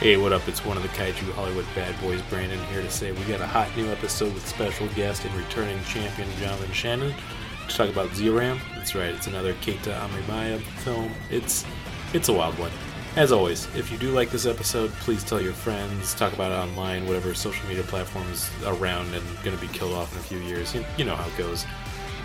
Hey, what up? It's one of the Kaiju Hollywood bad boys, Brandon, here to say we got a hot new episode with special guest and returning champion Jonathan Shannon to talk about Z-Ram. That's right, it's another Keita Amemiya film. It's it's a wild one. As always, if you do like this episode, please tell your friends, talk about it online, whatever social media platforms around and going to be killed off in a few years. You, you know how it goes.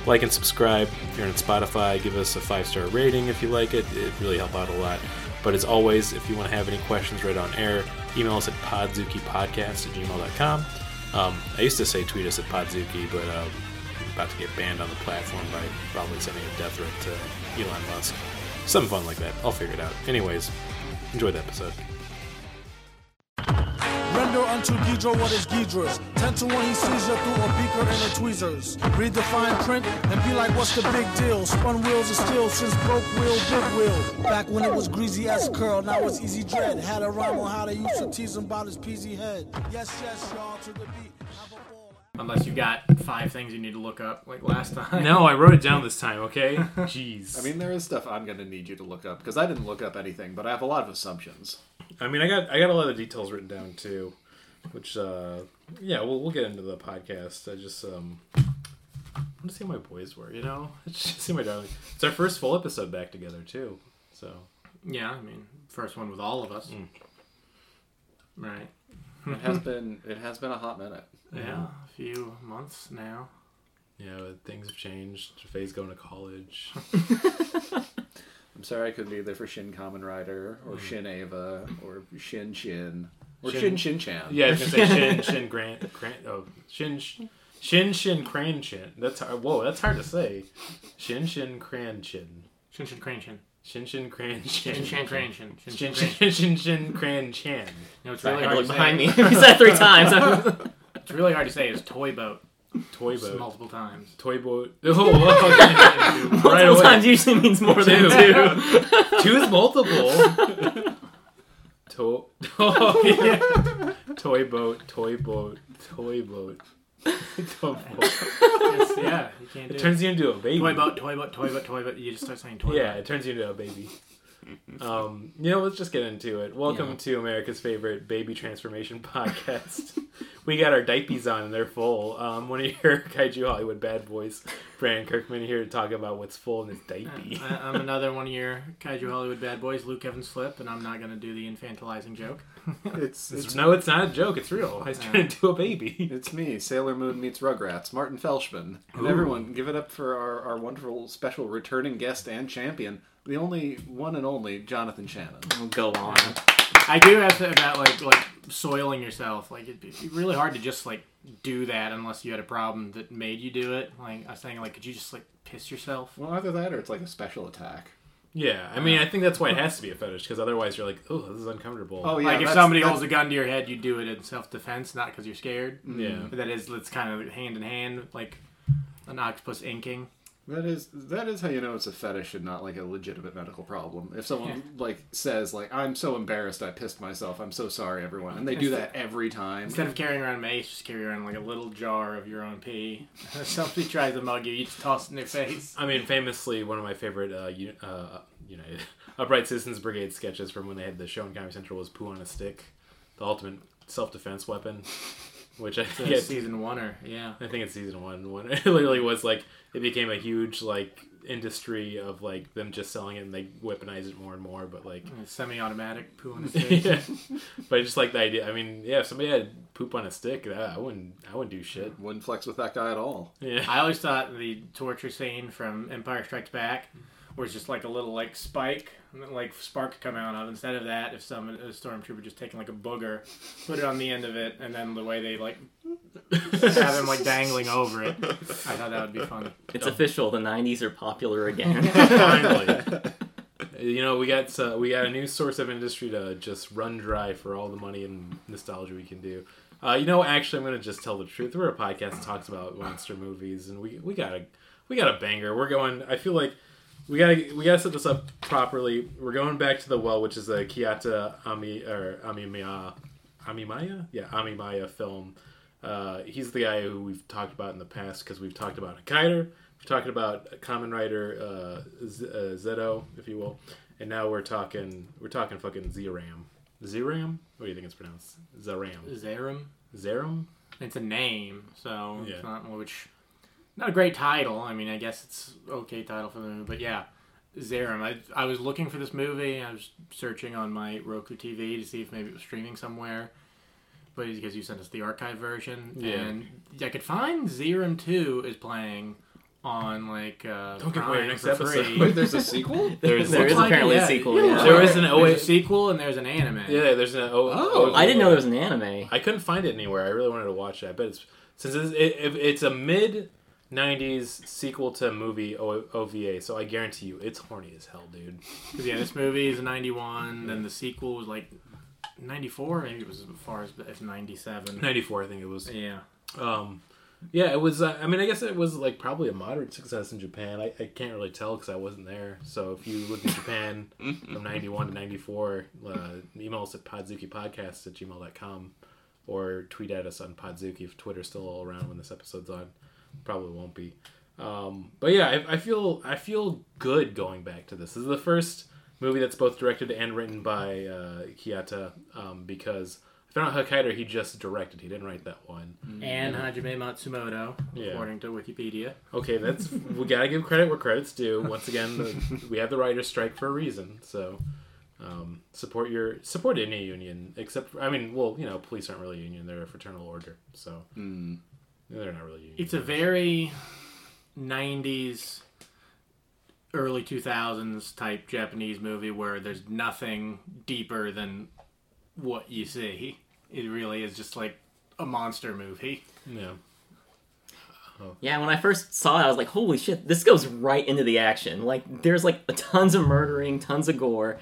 Like and subscribe. If you're on Spotify, give us a five star rating if you like it. It really helps out a lot. But as always, if you want to have any questions right on air, email us at podzookypodcast at gmail.com. Um, I used to say tweet us at podzooky, but uh, I'm about to get banned on the platform by probably sending a death threat to Elon Musk. Something fun like that. I'll figure it out. Anyways, enjoy the episode. Render unto Ghidra what is Ghidra's. Ten to one he sees you through a beaker and a tweezers. Read the fine print and be like, what's the big deal? Spun wheels of steel since broke wheel, big wheel. Back when it was greasy as curl, now it's easy dread. Had a rhyme on how they used to tease him about his peasy head. Yes, yes, y'all, to the beat. Have a ball. Unless you got five things you need to look up, like last time. No, I wrote it down this time, okay? Jeez. I mean, there is stuff I'm going to need you to look up because I didn't look up anything, but I have a lot of assumptions. I mean, I got I got a lot of details written down too, which uh, yeah, we'll we'll get into the podcast. I just um, I want to see how my boys were. You know, just see my darling. It's our first full episode back together too. So Yeah, I mean, first one with all of us. Mm. Right. It has been it has been a hot minute. Yeah, a few months now. yeah, things have changed. Faye's going to college. I'm sorry I couldn't be there for Shin Kamen Rider or Shin Ava or Shin Shin or Shin- Shin Shin Chan. Yeah, I was gonna say Shin Shin Grant Grant. Oh, Shin Shin Shin Cran Chin. That's hard. Whoa, that's hard to say. Shin Shin Cran Chin. Shin Shin Crane Shin. Shin Shin Cran Shin Chin. Shin Shin. Shin Shin Shin Shin Shin Shin Cran Chan. No, it's really had to hard look behind me. he said three times. It's really hard to say. It's toy boat. Toy boat. multiple times. Toy boat. Oh, oh, right Multiple away. times usually means more than Two. two. Two is multiple. To- oh, yeah. Toy boat, toy boat, toy boat. Toy boat. It's- yeah, you can't do It it. turns you into a baby. Toy boat, toy boat, toy boat, toy boat. You just start saying toy boat. Yeah, it turns you into a baby. Um, you know, let's just get into it. Welcome Yeah. to America's favorite baby transformation podcast. we got our diapers on and they're full. Um, one of your Kaiju Hollywood bad boys, Brandon Kirkman, here to talk about what's full in his diaper. I, I'm another one of your Kaiju Hollywood bad boys, Luke Evans Flip, and I'm not going to do the infantilizing joke. It's It's- it's no, it's not a joke. It's real. I turned into a baby. it's me, Sailor Moon meets Rugrats, Martin Felshman, and everyone give it up for our, our wonderful special returning guest and champion, the only one and only Jonathan Shannon. Oh, go on. I do have to about like like soiling yourself. Like it'd be really hard to just like do that unless you had a problem that made you do it. Like I was saying, like could you just like piss yourself? Well, either that or it's like a special attack. Yeah, I mean, I think that's why it has to be a fetish because otherwise you're like, oh, this is uncomfortable. Oh yeah, like if somebody that's- holds a gun to your head, you do it in self defense, not because you're scared. yeah. But that is it's kind of hand in hand, like an octopus inking. That is that is how you know it's a fetish and not like a legitimate medical problem. If someone like says like I'm so embarrassed I pissed myself, I'm so sorry everyone, and they do that every time. Instead of carrying around mace, just carry around like a little jar of your own pee. if somebody tries to mug you, you just toss it in their face. I mean, famously, one of my favorite uh, U- uh, United Upright Citizens Brigade sketches from when they had the show in Comedy Central was "Poo on a Stick," the ultimate self-defense weapon. Which I think, Yeah, it's- season one or yeah. I think it's season one. When it literally was like it became a huge like industry of like them just selling it and they weaponize it more and more. But like, mm, Semi-automatic poo on his face. yeah. but I just like the idea. I mean, yeah, if somebody had poop on a stick, I I wouldn't. I wouldn't do shit. Wouldn't flex with that guy at all. Yeah. I always thought the torture scene from Empire Strikes Back was just like a little like spike, like spark could come out of. Instead of that, if some a stormtrooper just taking like a booger, put it on the end of it, and then the way they like have him like dangling over it, I thought that would be fun. It's official. The 90s are popular again. Finally. You know, we got uh, we got a new source of industry to just run dry for all the money and nostalgia we can do. Uh, you know, actually, I'm gonna just tell the truth. We're a podcast that talks about monster movies, and we we got a we got a banger. We're going. I feel like we gotta we gotta set this up properly. We're going back to the well, which is a Kiyata Ami or Amimiya Amimaya, yeah, Amimaya film. Uh, he's the guy who we've talked about in the past because we've talked about Hakaider, we've talked about Kamen Rider uh, Z- uh, Zeto, if you will, and now we're talking we're talking fucking Z-Ram. Zeram? What do you think it's pronounced? Zaram. Zerum. Zeram? It's a name, so Yeah. it's not which. Not a great title. I mean, I guess it's okay title for the movie, but yeah, Zerum. I I was looking for this movie. I was searching on my Roku TV to see if maybe it was streaming somewhere, but because you sent us the archive version, Yeah. and I could find Zerum Two is playing on like uh, Don't give away your next for episode. free. Wait, there's a sequel? There's, There is like apparently it, a sequel. Yeah, Yeah. looks There like is an there's OVA sequel and there's an anime. yeah, there's an. Oh, Oh, I didn't know there was an anime. I couldn't find it anywhere. I really wanted to watch it. I bet it's since it's, it, it, it's a mid '90s sequel to a movie o, OVA, so I guarantee you it's horny as hell, dude. 'Cause, yeah, this movie is '91. Then the sequel was like '94. Maybe it was as far as as '97. '94, I think it was. Yeah. Um, yeah, it was. Uh, I mean, I guess it was like probably a moderate success in Japan. I, I can't really tell because I wasn't there. So if you look in Japan from '91 to '94, uh, email us at podzooky podzookypodcast at gmail.com or tweet at us on Podzooky if Twitter's still all around when this episode's on. Probably won't be. Um, but yeah, I, I feel I feel good going back to this. This is the first movie that's both directed and written by uh, Kiyata um, because I found out Hakaider he just directed. He didn't write that one. And Hajime Matsumoto, Yeah. according to Wikipedia. Okay, that's we gotta give credit where credit's due. Once again, the, we have the writers' strike for a reason. So um, support your support any union, except for, I mean, well, you know, police aren't really a union; they're a fraternal order. So they're not really a union. It's a very '90s, early 2000s type Japanese movie where there's nothing deeper than what you see. It really is just like a monster movie. yeah. Yeah, when I first saw it, I was like, "Holy shit! This goes right into the action. Like, there's like tons of murdering, tons of gore."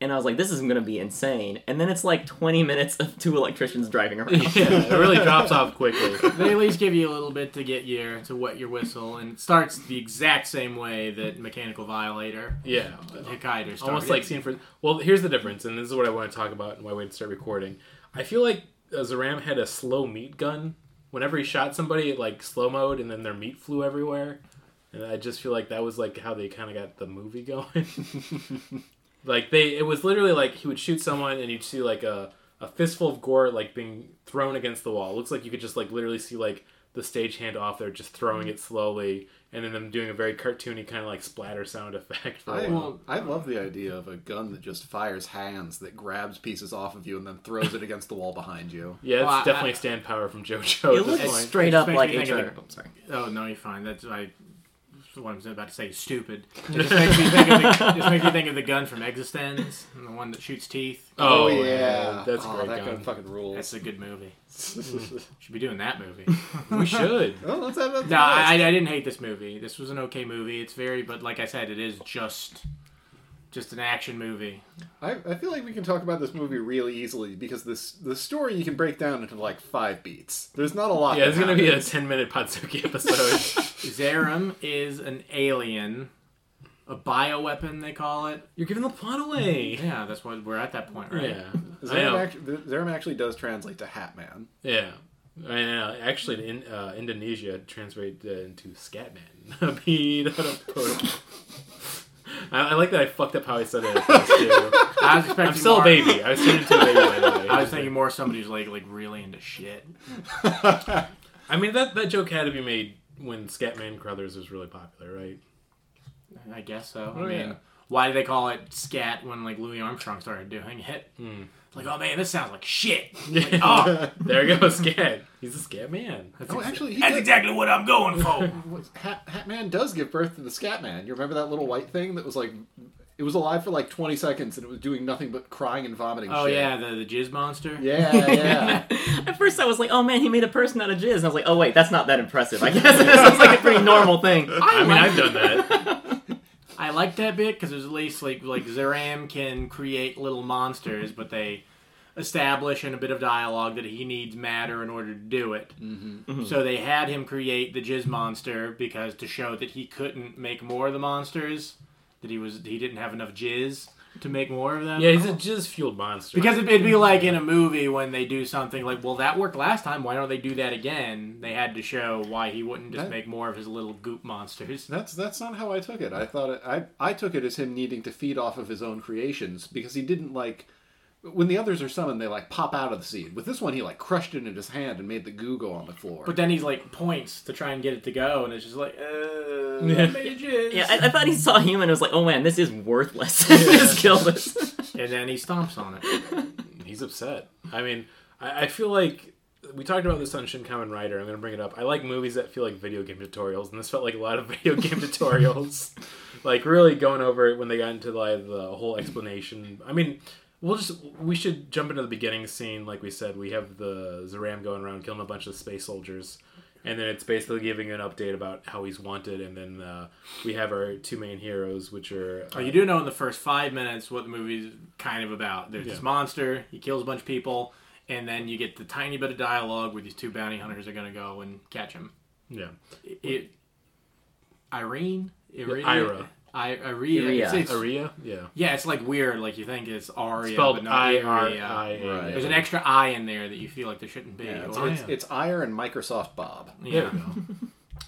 And I was like, this is gonna be insane. And then it's like 20 minutes of two electricians driving around. Yeah, it really drops off quickly. They at least give you a little bit to get your to wet your whistle, and it starts the exact same way that Mechanical Violator Yeah, Hakaider started. almost like scene for. Well, here's the difference, and this is what I want to talk about and why we had to start recording. I feel like uh, Zaram had a slow meat gun. Whenever he shot somebody, it like slow mode, and then their meat flew everywhere. And I just feel like that was like how they kind of got the movie going. Like they, it was literally like he would shoot someone, and you'd see like a a fistful of gore like being thrown against the wall. It looks like you could just like literally see like the stagehand off there just throwing mm. it slowly, and then them doing a very cartoony kind of like splatter sound effect. For a I, while. I love the idea of a gun that just fires hands that grabs pieces off of you and then throws it against the wall behind you. Yeah, it's Well, definitely I- stand power from JoJo It looks point. straight up Makes like me think HR. the- Oh, sorry. Oh no, you're fine. That's I. What I'm about to say is stupid. It just makes me think of the, just makes me think of the gun from Existenz, and the one that shoots teeth. Oh, oh, yeah, that's a oh, great that gun. gun fucking rules. That's a good movie. Should be doing that movie. We should. oh, let's have that. No, I, I didn't hate this movie. This was an okay movie. It's very, but like I said, it is just, just an action movie. I, I feel like we can talk about this movie really easily because this the story you can break down into like five beats. There's not a lot. Yeah, it's gonna be a ten minute Podzooky episode. Zerum is an alien, a bioweapon they call it. You're giving the plot away. Yeah, that's what we're at that point, right? Yeah, I Zerum know. actually, Zerum actually does translate to Hat Man. Yeah, I know. Actually, in uh, Indonesia, translated uh, into Scatman. Beat out of Poto. I, I like that I fucked up how I said it. At first, too. I was expecting I'm still more, a baby. I was turning into a baby. By the way. I was thinking more somebody who's like like really into shit. I mean, that that joke had to be made when Scatman Crothers was really popular, right? I guess so. Oh, I mean, yeah. why do they call it scat when like Louis Armstrong started doing it? Hmm. It's like, oh man, this sounds like shit. Like, oh, there you go, Scat. He's a Scat man. that's, Oh, ex- actually, he that's did- exactly what I'm going for. Hat, Hat Man does give birth to the Scat Man. You remember that little white thing that was like, it was alive for like 20 seconds and it was doing nothing but crying and vomiting. oh shit. yeah, the the jizz monster. yeah, yeah. At first, I was like, "Oh man, he made a person out of jizz," and I was like, "Oh wait, that's not that impressive. I guess this sounds like a pretty normal thing." I mean, I've done that. I like that bit because there's at least like like Zeram can create little monsters, but they establish in a bit of dialogue that he needs matter in order to do it. Mm-hmm. So they had him create the jizz monster because to show that he couldn't make more of the monsters, that he was he didn't have enough jizz to make more of them. Yeah, he's a jizz fueled monster. Because it'd be like in a movie when they do something like, well, that worked last time. Why don't they do that again? They had to show why he wouldn't just That- make more of his little goop monsters. That's that's not how I took it. I thought it, I I took it as him needing to feed off of his own creations because he didn't like when the others are summoned, they like pop out of the seed. With this one, he like crushed it in his hand and made the goo go on the floor. But then he's like points to try and get it to go, and it's just like, uh, Yeah. mages. Yeah, I, I thought he saw human and was like, oh man, this is worthless. Just kill this. and then he stomps on it. He's upset. I mean, I, I feel like we talked about this on Shin Kamen Rider. I'm going to bring it up. I like movies that feel like video game tutorials, and this felt like a lot of video game tutorials. Like really going over it when they got into like the whole explanation. I mean, we'll just we should jump into the beginning scene. Like we said, we have the Zaram going around killing a bunch of space soldiers. And then it's basically giving an update about how he's wanted, and then uh, we have our two main heroes, which are uh, Oh, you do know in the first five minutes what the movie's kind of about. There's this monster, he kills a bunch of people, and then you get the tiny bit of dialogue where these two bounty hunters are going to go and catch him. yeah, It, Irene? Irene? Ira. I, Iria. Iria. It's, it's, Aria, yeah, yeah, it's like weird. Like you think it's Aria, spelled but not I R Iria. I A. Right. There's an extra I in there that you feel like there shouldn't be. yeah, it's, Or- it's, it's Ire and Microsoft Bob. There yeah. we go.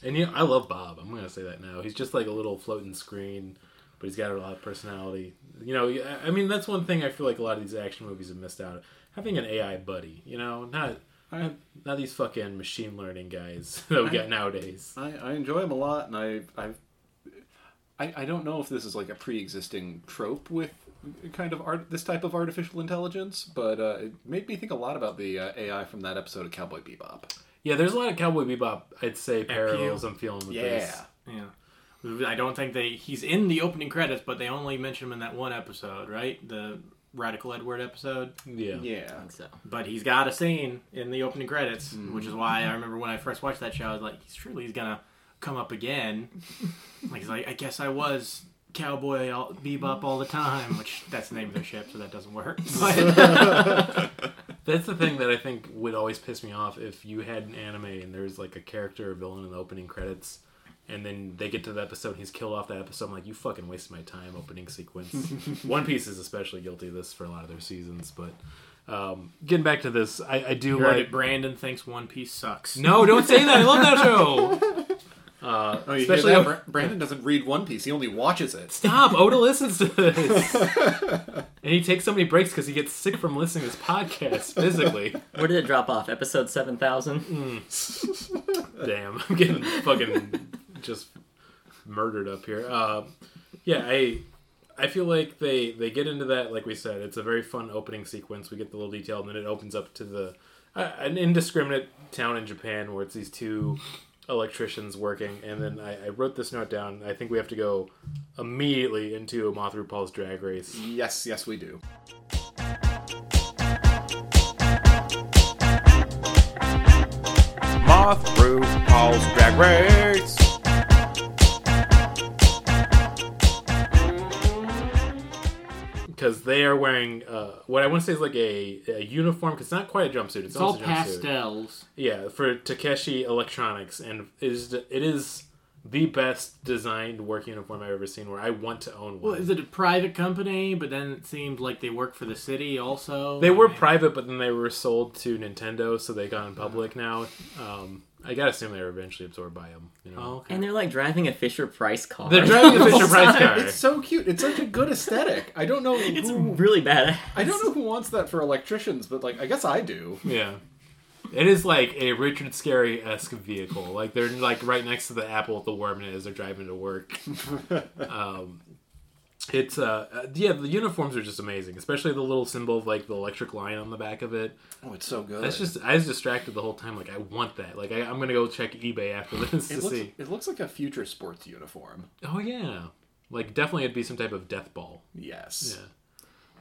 and you know, I love Bob. I'm gonna say that now. He's just like a little floating screen, but he's got a lot of personality. You know, I- I mean, that's one thing I feel like a lot of these action movies have missed out. Having an AI buddy, you know, not I, not these fucking machine learning guys that we got nowadays. I, I enjoy him a lot, and I, I've, I I don't know if this is like a pre-existing trope with kind of art this type of artificial intelligence, but uh, it made me think a lot about the uh, AI from that episode of Cowboy Bebop. Yeah, there's a lot of Cowboy Bebop. I'd say parallels I'm feeling with this. Yeah, Yeah. I don't think they. He's in the opening credits, but they only mention him in that one episode, right? The Radical Edward episode. Yeah, yeah. so. But he's got a scene in the opening credits, which is why I remember when I first watched that show, I was like, he's surely he's gonna come up again. like he's like, I guess I was cowboy all, bebop all the time, which that's the name of their ship, so that doesn't work. But That's the thing that I think would always piss me off if you had an anime and there's like a character or villain in the opening credits, and then they get to the episode, and he's killed off that episode. I'm like, you fucking wasted my time opening sequence. One Piece is especially guilty of this for a lot of their seasons, but um, getting back to this, I, I do you heard like. it, Brandon thinks One Piece sucks. No, don't say that. I love that show. Uh, Oh, you especially hear that? Bra- Brandon doesn't read One Piece; he only watches it. Stop! Oda listens to this, and he takes so many breaks because he gets sick from listening to this podcast physically. Where did it drop off? Episode 7000? Damn, I'm getting fucking just murdered up here. Uh, yeah, I I feel like they they get into that like we said. It's a very fun opening sequence. We get the little detail, and then it opens up to the uh, an indiscriminate town in Japan where it's these two electricians working. And then I, I wrote this note down. I think we have to go immediately into Mothra RuPaul's Drag Race. Yes, yes, we do. Moth through Paul's Drag Race. Because they are wearing uh, what I want to say is like a, a uniform. Cause it's not quite a jumpsuit. It's, It's all a jumpsuit. pastels. Yeah, for Takeshi Electronics, and it is it is the best designed work uniform I've ever seen. Where I want to own one. Well, is it a private company? But then it seemed like they work for the city also. they were private, but then they were sold to Nintendo, so they got in public now. Um, I gotta assume they were eventually absorbed by them. You know, Oh, okay. And they're like driving a Fisher Price car. they're driving the Fisher Price car. It's so cute. It's such a good aesthetic. I don't know. It's really bad. I don't know who wants that for electricians, but like, I guess I do. Yeah. It is like a Richard Scarry esque vehicle. Like they're like right next to the apple with the worm in it as they're driving to work. um, it's uh uh, yeah the uniforms are just amazing, especially the little symbol of like the electric line on the back of it. Oh, it's so good. That's just I was distracted the whole time. Like I want that. Like I, I'm gonna go check eBay after this It to looks, see. it looks like a future sports uniform. Oh yeah, like definitely it'd be some type of death ball. Yes. Yeah.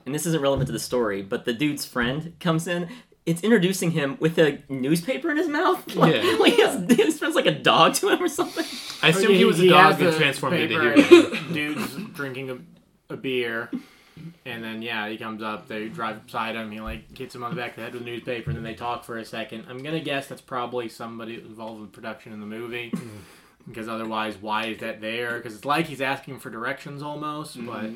and this isn't relevant to the story, but the dude's friend comes in. It's introducing him with a newspaper in his mouth. Like, Yeah. like his, his friend's like a dog to him or something. I assume he was a has dog that transformed into paper a human. Dude's drinking a, a beer, and then yeah, he comes up. They drive beside him. He like hits him on the back of the head with a newspaper, and then they talk for a second. I'm gonna guess that's probably somebody involved with production in the movie, because otherwise, why is that there? Because it's like he's asking for directions almost, but. Mm-hmm.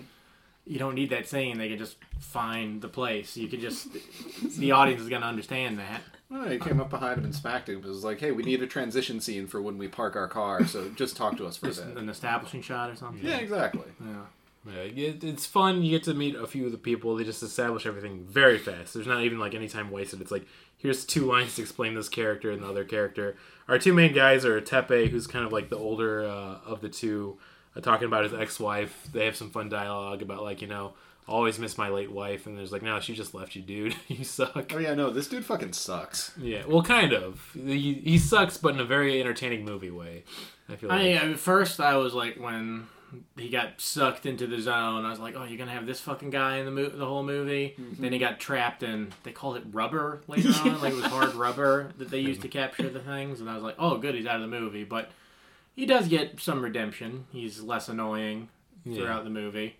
You don't need that saying. They can just find the place. You can just, the audience is gonna understand that. Oh, he came up behind him and smacked him. It was like, "Hey, we need a transition scene for when we park our car. So just talk to us for a Just bit." an establishing shot or something. Yeah, exactly. Yeah. Yeah, it, it's fun. You get to meet a few of the people. They just establish everything very fast. There's not even like any time wasted. It's like here's two lines to explain this character and the other character. Our two main guys are Teppei, who's kind of like the older uh, of the two, uh, talking about his ex-wife. They have some fun dialogue about like you know always miss my late wife, and there's like no, she just left you, dude. you suck. Oh yeah, no, this dude fucking sucks. Yeah, well, kind of. He, he sucks, but in a very entertaining movie way. I feel like. I, at first, I was like, when he got sucked into the zone, I was like, oh, you're gonna have this fucking guy in the mo- the whole movie. Then he got trapped in. They called it rubber later on, like it was hard rubber that they used to capture the things. And I was like, oh, good, he's out of the movie. But he does get some redemption. He's less annoying throughout the movie.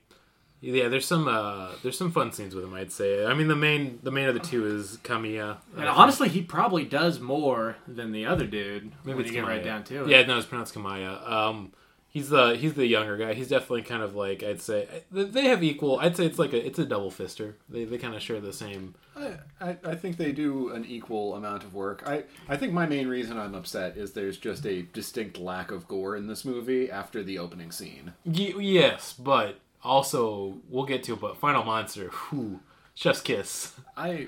Yeah, there's some uh, there's some fun scenes with him. I'd say. I mean, the main the main of the two is Kamiya. And honestly, he probably does more than the other dude when it's you get right Kamaya. down to it. Yeah, no, it's pronounced Kamaya. Um, he's the he's the younger guy. He's definitely kind of like I'd say they have equal. I'd say it's like a it's a double fister. They they kind of share the same. I, I, I think they do an equal amount of work. I, I think my main reason I'm upset is there's just a distinct lack of gore in this movie after the opening scene. Y- yes, but also we'll get to it. But Final Monster, whew, Chef's Kiss. I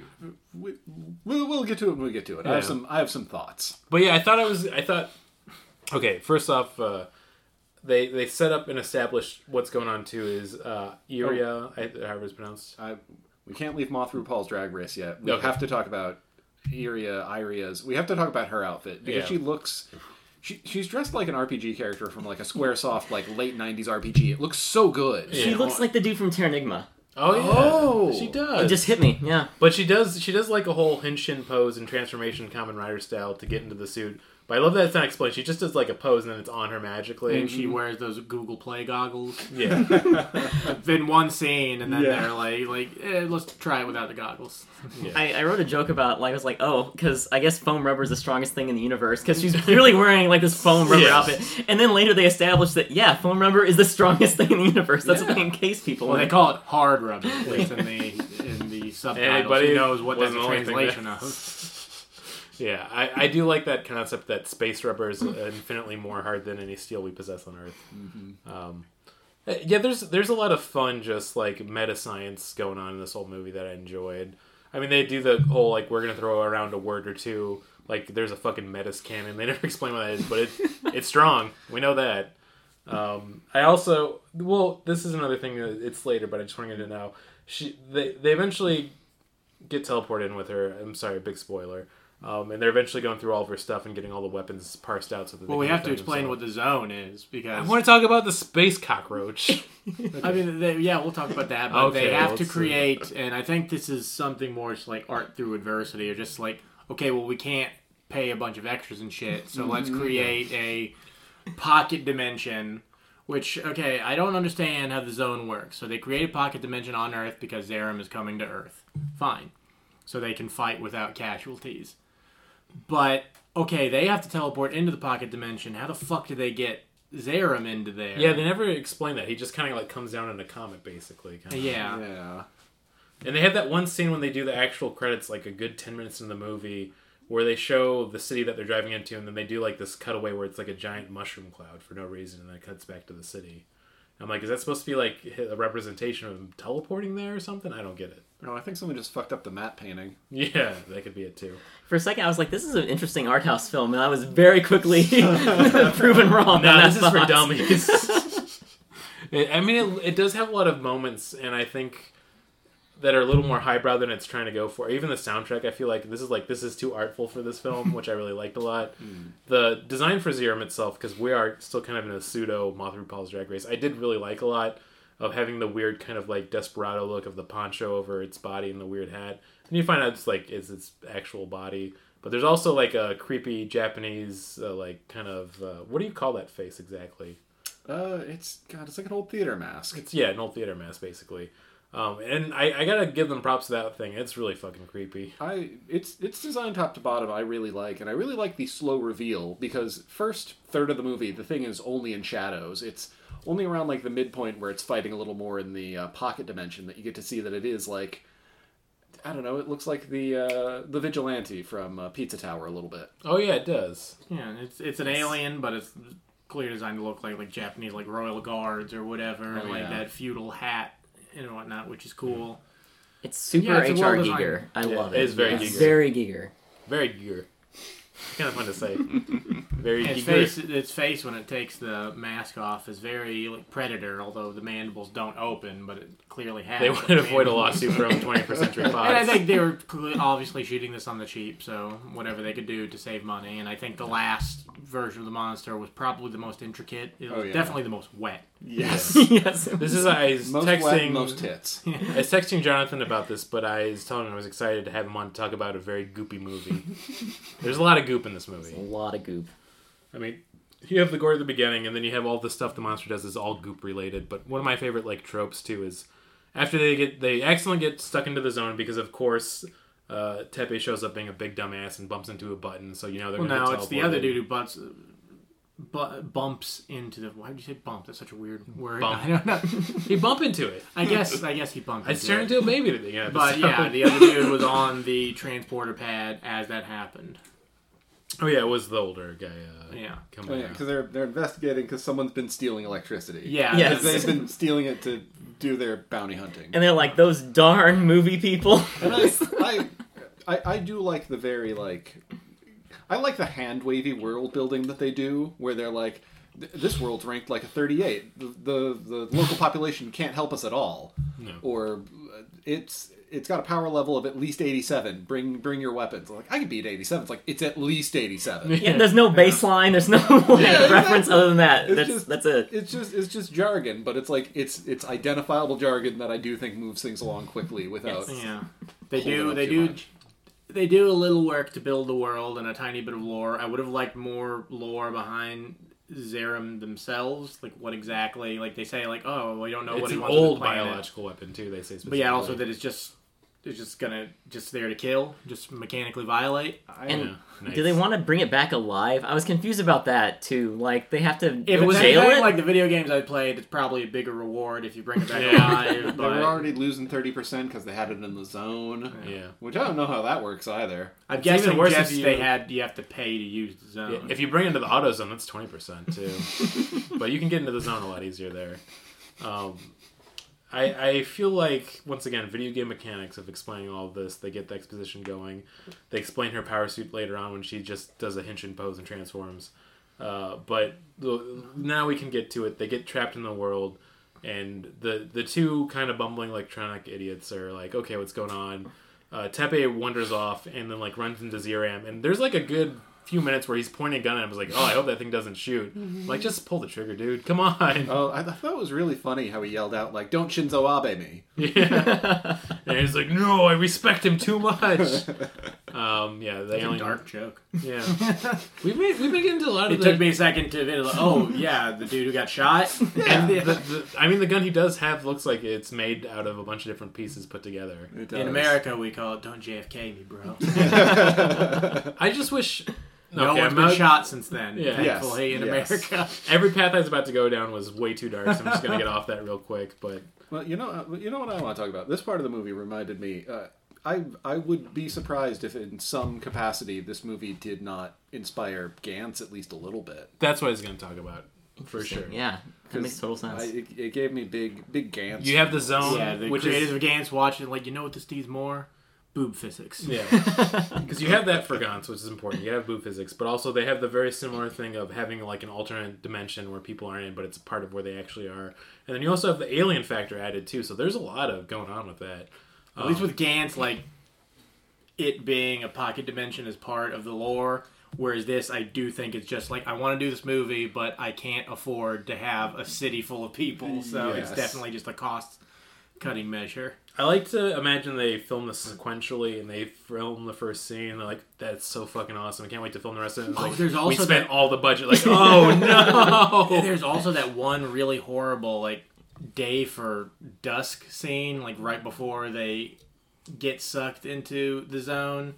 we, we'll, we'll get to it when we get to it. I have some I have some thoughts. But yeah, I thought I was. I thought. Okay, first off, uh, they they set up and established what's going on too. Is uh, Iria, I, however it's pronounced. I we can't leave Moth RuPaul's Drag Race yet. We Okay. have to talk about Iria, Iria's. We have to talk about her outfit because Yeah. she looks. She, she's dressed like an RPG character from like a SquareSoft like late '90s RPG. It looks so good. Yeah. He looks like the dude from Terranigma. Oh yeah, Oh! she does. It just hit me. Yeah. But she does. She does like a whole Henshin pose and transformation, Kamen Rider style, to get into the suit. But I love that it's not explained. She just does like a pose and then it's on her magically. And she wears those Google Play goggles. yeah, in one scene, and then Yeah. they're like, like, eh, let's try it without the goggles. I, I wrote a joke about like I was like oh because I guess foam rubber is the strongest thing in the universe because she's clearly wearing like this foam rubber Yes. outfit and then later they established that yeah foam rubber is the strongest thing in the universe that's what they encase people Well, they call it hard rubber. At least in the in the subtitles. Anybody Who knows what that's wasn't a the only thing translation that- of? yeah. I, I do like that concept that space rubber is infinitely more hard than any steel we possess on Earth. Um, uh, yeah, there's there's a lot of fun, just like meta science going on in this whole movie that I enjoyed. I mean, they do the whole like we're gonna throw around a word or two. Like there's a fucking metis cannon. They never explain what that is, but it it's strong. We know that. Um, I also well, this is another thing. that It's later, but I just wanted to know. She they they eventually get teleported in with her. I'm sorry, big spoiler. Um, and they're eventually going through all of her stuff and getting all the weapons parsed out so that. Well, they we have to defend explain what the zone is because I want to talk about the space cockroach. I mean, they, yeah, we'll talk about that. But Okay, they have to let's see. create, and I think this is something more just like art through adversity, or just like, okay, well, we can't pay a bunch of extras and shit, so let's create a pocket dimension. Which okay, I don't understand how the zone works. So they create a pocket dimension on Earth because Zerum is coming to Earth. Fine, so they can fight without casualties. But okay, they have to teleport into the pocket dimension. How the fuck do they get Zerum into there? yeah, they never explain that. He just kind of like comes down in a comet, basically. Kinda. yeah. Yeah. And they have that one scene when they do the actual credits, like a good ten minutes in the movie, where they show the city that they're driving into, and then they do like this cutaway where it's like a giant mushroom cloud for no reason, and then it cuts back to the city. I'm like, is that supposed to be like a representation of them teleporting there or something? I don't get it. No, I think someone just fucked up the matte painting. Yeah, that could be it too. For a second, I was like, "This is an interesting art house film," and I was very quickly proven wrong. No, on that this is for dummies. It- I mean, it, it does have a lot of moments, and I think that are a little more highbrow than it's trying to go for. Even the soundtrack, I feel like this is like this is too artful for this film, which I really liked a lot. The design for Zerum itself, because we are still kind of in a pseudo Moth RuPaul's Drag Race, I did really like a lot of having the weird kind of like desperado look of the poncho over its body and the weird hat. And you find out it's like it's its actual body. But there's also like a creepy Japanese, uh, like kind of uh, what do you call that face exactly? Uh, it's God, it's like an old theater mask. It's yeah, an old theater mask basically. Um, and I, I gotta give them props to that thing. It's really fucking creepy. I it's it's designed top to bottom. I really like, and I really like the slow reveal because first third of the movie, the thing is only in shadows. It's only around like the midpoint where it's fighting a little more in the uh, pocket dimension that you get to see that it is like I don't know. It looks like the uh, the vigilante from uh, Pizza Tower a little bit. Oh yeah, it does. Yeah, it's it's an alien, but it's clearly designed to look like like Japanese like royal guards or whatever, Oh, like yeah. that feudal hat and whatnot, which is cool. It's super Yeah, it's a HR well-designed- Giger. I Yeah, love it it. is very It's Giger. Very Giger. Very gear. Kind of fun to say. Very Its gear. face, its face when it takes the mask off is very like predator, although the mandibles don't open, but it clearly has. They like, would avoid a mandibles. lawsuit from 21st Century And I think they were obviously shooting this on the cheap, so whatever they could do to save money. And I think the last version of the monster was probably the most intricate. It was Oh, yeah. definitely the most wet. Yes. yes. This is I was most texting. wet, most tits. I was texting Jonathan about this, but I was telling him I was excited to have him on to talk about a very goopy movie. There's a lot of goop in this movie. a lot of goop. I mean, you have the gore at the beginning, and then you have all the stuff the monster does is all goop related. But one of my favorite like tropes too is after they get they accidentally get stuck into the zone because of course uh, Teppei shows up being a big dumbass and bumps into a button, so you know they're Well, gonna no, get it's the other dude who butts, bu- bumps into the. Why would you say bump? That's such a weird word. Bump. I don't know. He bump into it. I guess I guess he bumped. I into turned into a baby at the end. But yeah, the other dude was on the transporter pad as that happened. Oh yeah, it was the older guy. Uh, Yeah. coming Oh, yeah, because they're they're investigating because someone's been stealing electricity. Yeah. Yes. They've been stealing it to do their bounty hunting. And they're like those darn movie people. And I, I, I, I do like the very like, I like the hand wavy world building that they do, where they're like, this world's ranked like a 38. The, the the local population can't help us at all, No. or uh, it's it's got a power level of at least 87. Bring bring your weapons. Like I can beat 87. It's like it's at least 87. yeah, there's no baseline. There's no like, Yeah, reference exactly. other than that. It's that's just- that's it. It's just it's just jargon, but it's like it's it's identifiable jargon that I do think moves things along quickly without. Yeah. They do. They do. much. They do a little work to build the world and a tiny bit of lore. I would have liked more lore behind Zerum themselves, like what exactly, like they say, like oh, we don't know it's what he an wants old planet. biological weapon too. They say, But yeah, also that it's just it's just gonna just there to kill, just mechanically violate. I, And Yeah, nice. do they want to bring it back alive? I was confused about that too. Like they have to If it was jail anything it. like the video games I played, it's probably a bigger reward if you bring it back Yeah. alive. They But were already losing thirty percent because they had it in the zone. Yeah. Which I don't know how that works either. I'm It's even guessing worse if you- they had you have to pay to use the zone. Yeah, if you bring it into the auto zone, that's twenty percent too. but you can get into the zone a lot easier there. Um, I I feel like once again, video game mechanics of explaining all of this. They get the exposition going. They explain her power suit later on when she just does a Henshin pose and transforms. Uh, but the, now we can get to it. They get trapped in the world, and the the two kind of bumbling electronic idiots are like, okay, what's going on? Uh, Teppei wanders off and then like runs into Zeram, and there's like a good few minutes where he's pointing a gun and. I was like, oh, I hope that thing doesn't shoot. I'm like, just pull the trigger, dude. Come on. Oh, I thought it was really funny how he yelled out like, "Don't Shinzo Abe me." Yeah. and he's like, no, I respect him too much. Um, yeah, the only... a dark joke. Yeah, we've been we've been getting into a lot It of the. It took me a second to be like, oh yeah, the dude who got shot. and the, the, I mean, the gun he does have looks like it's made out of a bunch of different pieces put together. It In. America, we call it "Don't JFK me, bro." I just wish. No Okay, one's I'm been not- shot since then. Yeah. thankfully, Yes, in yes. America. Every path I was about to go down was way too dark, so I'm just gonna get off that real quick. But Well, you know, uh, you know what I want to talk about. This part of the movie reminded me. Uh, I I would be surprised if, in some capacity, this movie did not inspire Gantz at least a little bit. that's what I was gonna talk about for sure. Yeah, that makes total I, sense. it, it gave me big big Gantz. You have the zone, yeah, the which creators is of Gantz watching, like, you know what this needs more? Boob physics. Yeah, because you have that for Gantz, which is important. You have boo physics, but also they have the very similar thing of having like an alternate dimension where people aren't in, but it's a part of where they actually are. And then you also have the alien factor added too. So there's a lot of going on with that. At least with um, Gantz, like it being a pocket dimension is part of the lore. Whereas this, I do think it's just like I want to do this movie, but I can't afford to have a city full of people, so it's definitely just a cost cutting measure. I like to imagine they film this sequentially and they film the first scene. And they're like, "That's so fucking awesome! I can't wait to film the rest of it." It's Oh, like, there's also we spent that- all the budget. Like, oh no! there's also that one really horrible like day for dusk scene, like right before they get sucked into the zone.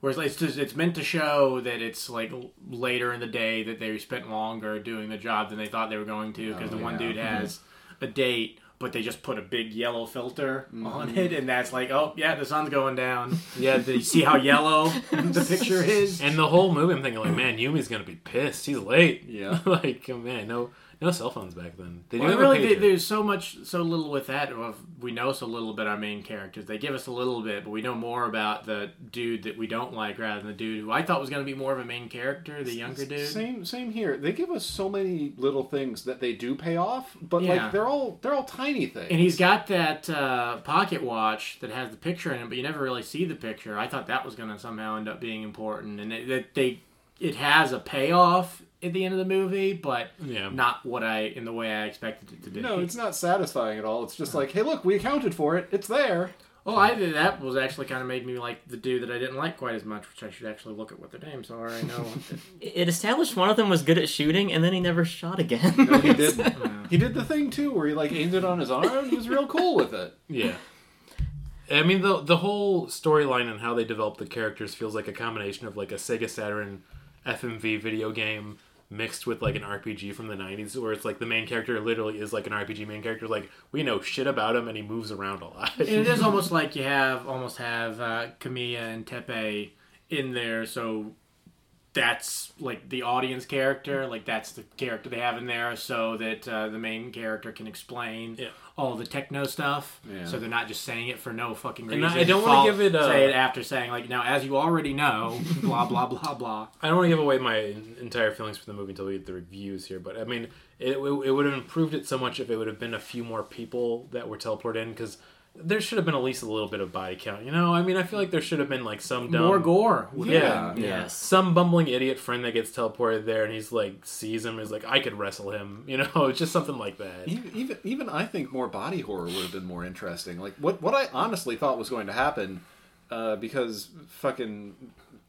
Whereas like, it's just it's meant to show that it's like later in the day that they spent longer doing the job than they thought they were going to because Oh, the one dude mm-hmm. has a date, but they just put a big yellow filter mm-hmm. on it, and that's like, oh yeah, the sun's going down. Yeah, Do you see how yellow the picture is? And the whole movie, I'm thinking like, man, Yumi's gonna be pissed. He's late. Yeah. like, oh, man, no, no cell phones back then. They Well, really, have a there- pager. there's so much, so little with that. Well, we know so little about our main characters. They give us a little bit, but we know more about the dude that we don't like rather than the dude who I thought was going to be more of a main character, the younger dude. Same, same here. They give us so many little things that they do pay off, but Yeah. like they're all they're all tiny things. And he's got that uh, pocket watch that has the picture in it, but you never really see the picture. I thought that was going to somehow end up being important, and it, that they it has a payoff at the end of the movie, but Yeah. not what I in the way I expected it to be. no, it's not satisfying at all. It's just like, hey, look, we accounted for it. It's there. Oh, I did that was actually kind of made me like the dude that I didn't like quite as much, which I should actually look at what their names are. I know. It established one of them was good at shooting, and then he never shot again. No, he did. he did the thing too, where he like aimed it on his arm. He was real cool with it. Yeah. I mean the the whole storyline and how they develop the characters feels like a combination of like a Sega Saturn FMV video game mixed with like an RPG from the 90s where it's like the main character literally is like an RPG main character like we know shit about him and he moves around a lot. and it is almost like you have almost have uh, Kamiya and Teppei in there, so that's like the audience character, like that's the character they have in there, so that uh, the main character can explain Yeah. All the techno stuff. Yeah. So they're not just saying it for no fucking And reason. I- I don't wanna give it, uh, say it after saying like now as you already know, blah blah blah blah. I don't want to give away my entire feelings for the movie until we get the reviews here, but I mean, it, it, it would have improved it so much if it would have been a few more people that were teleported in, because there should have been at least a little bit of body count. You know, I mean, I feel like there should have been like some dumb, More gore. Yeah, yes. some bumbling idiot friend that gets teleported there, and he's like sees him, is like, I could wrestle him. You know, it's just something like that. Even, even even I think more body horror would have been more interesting. Like what what I honestly thought was going to happen, uh, because fucking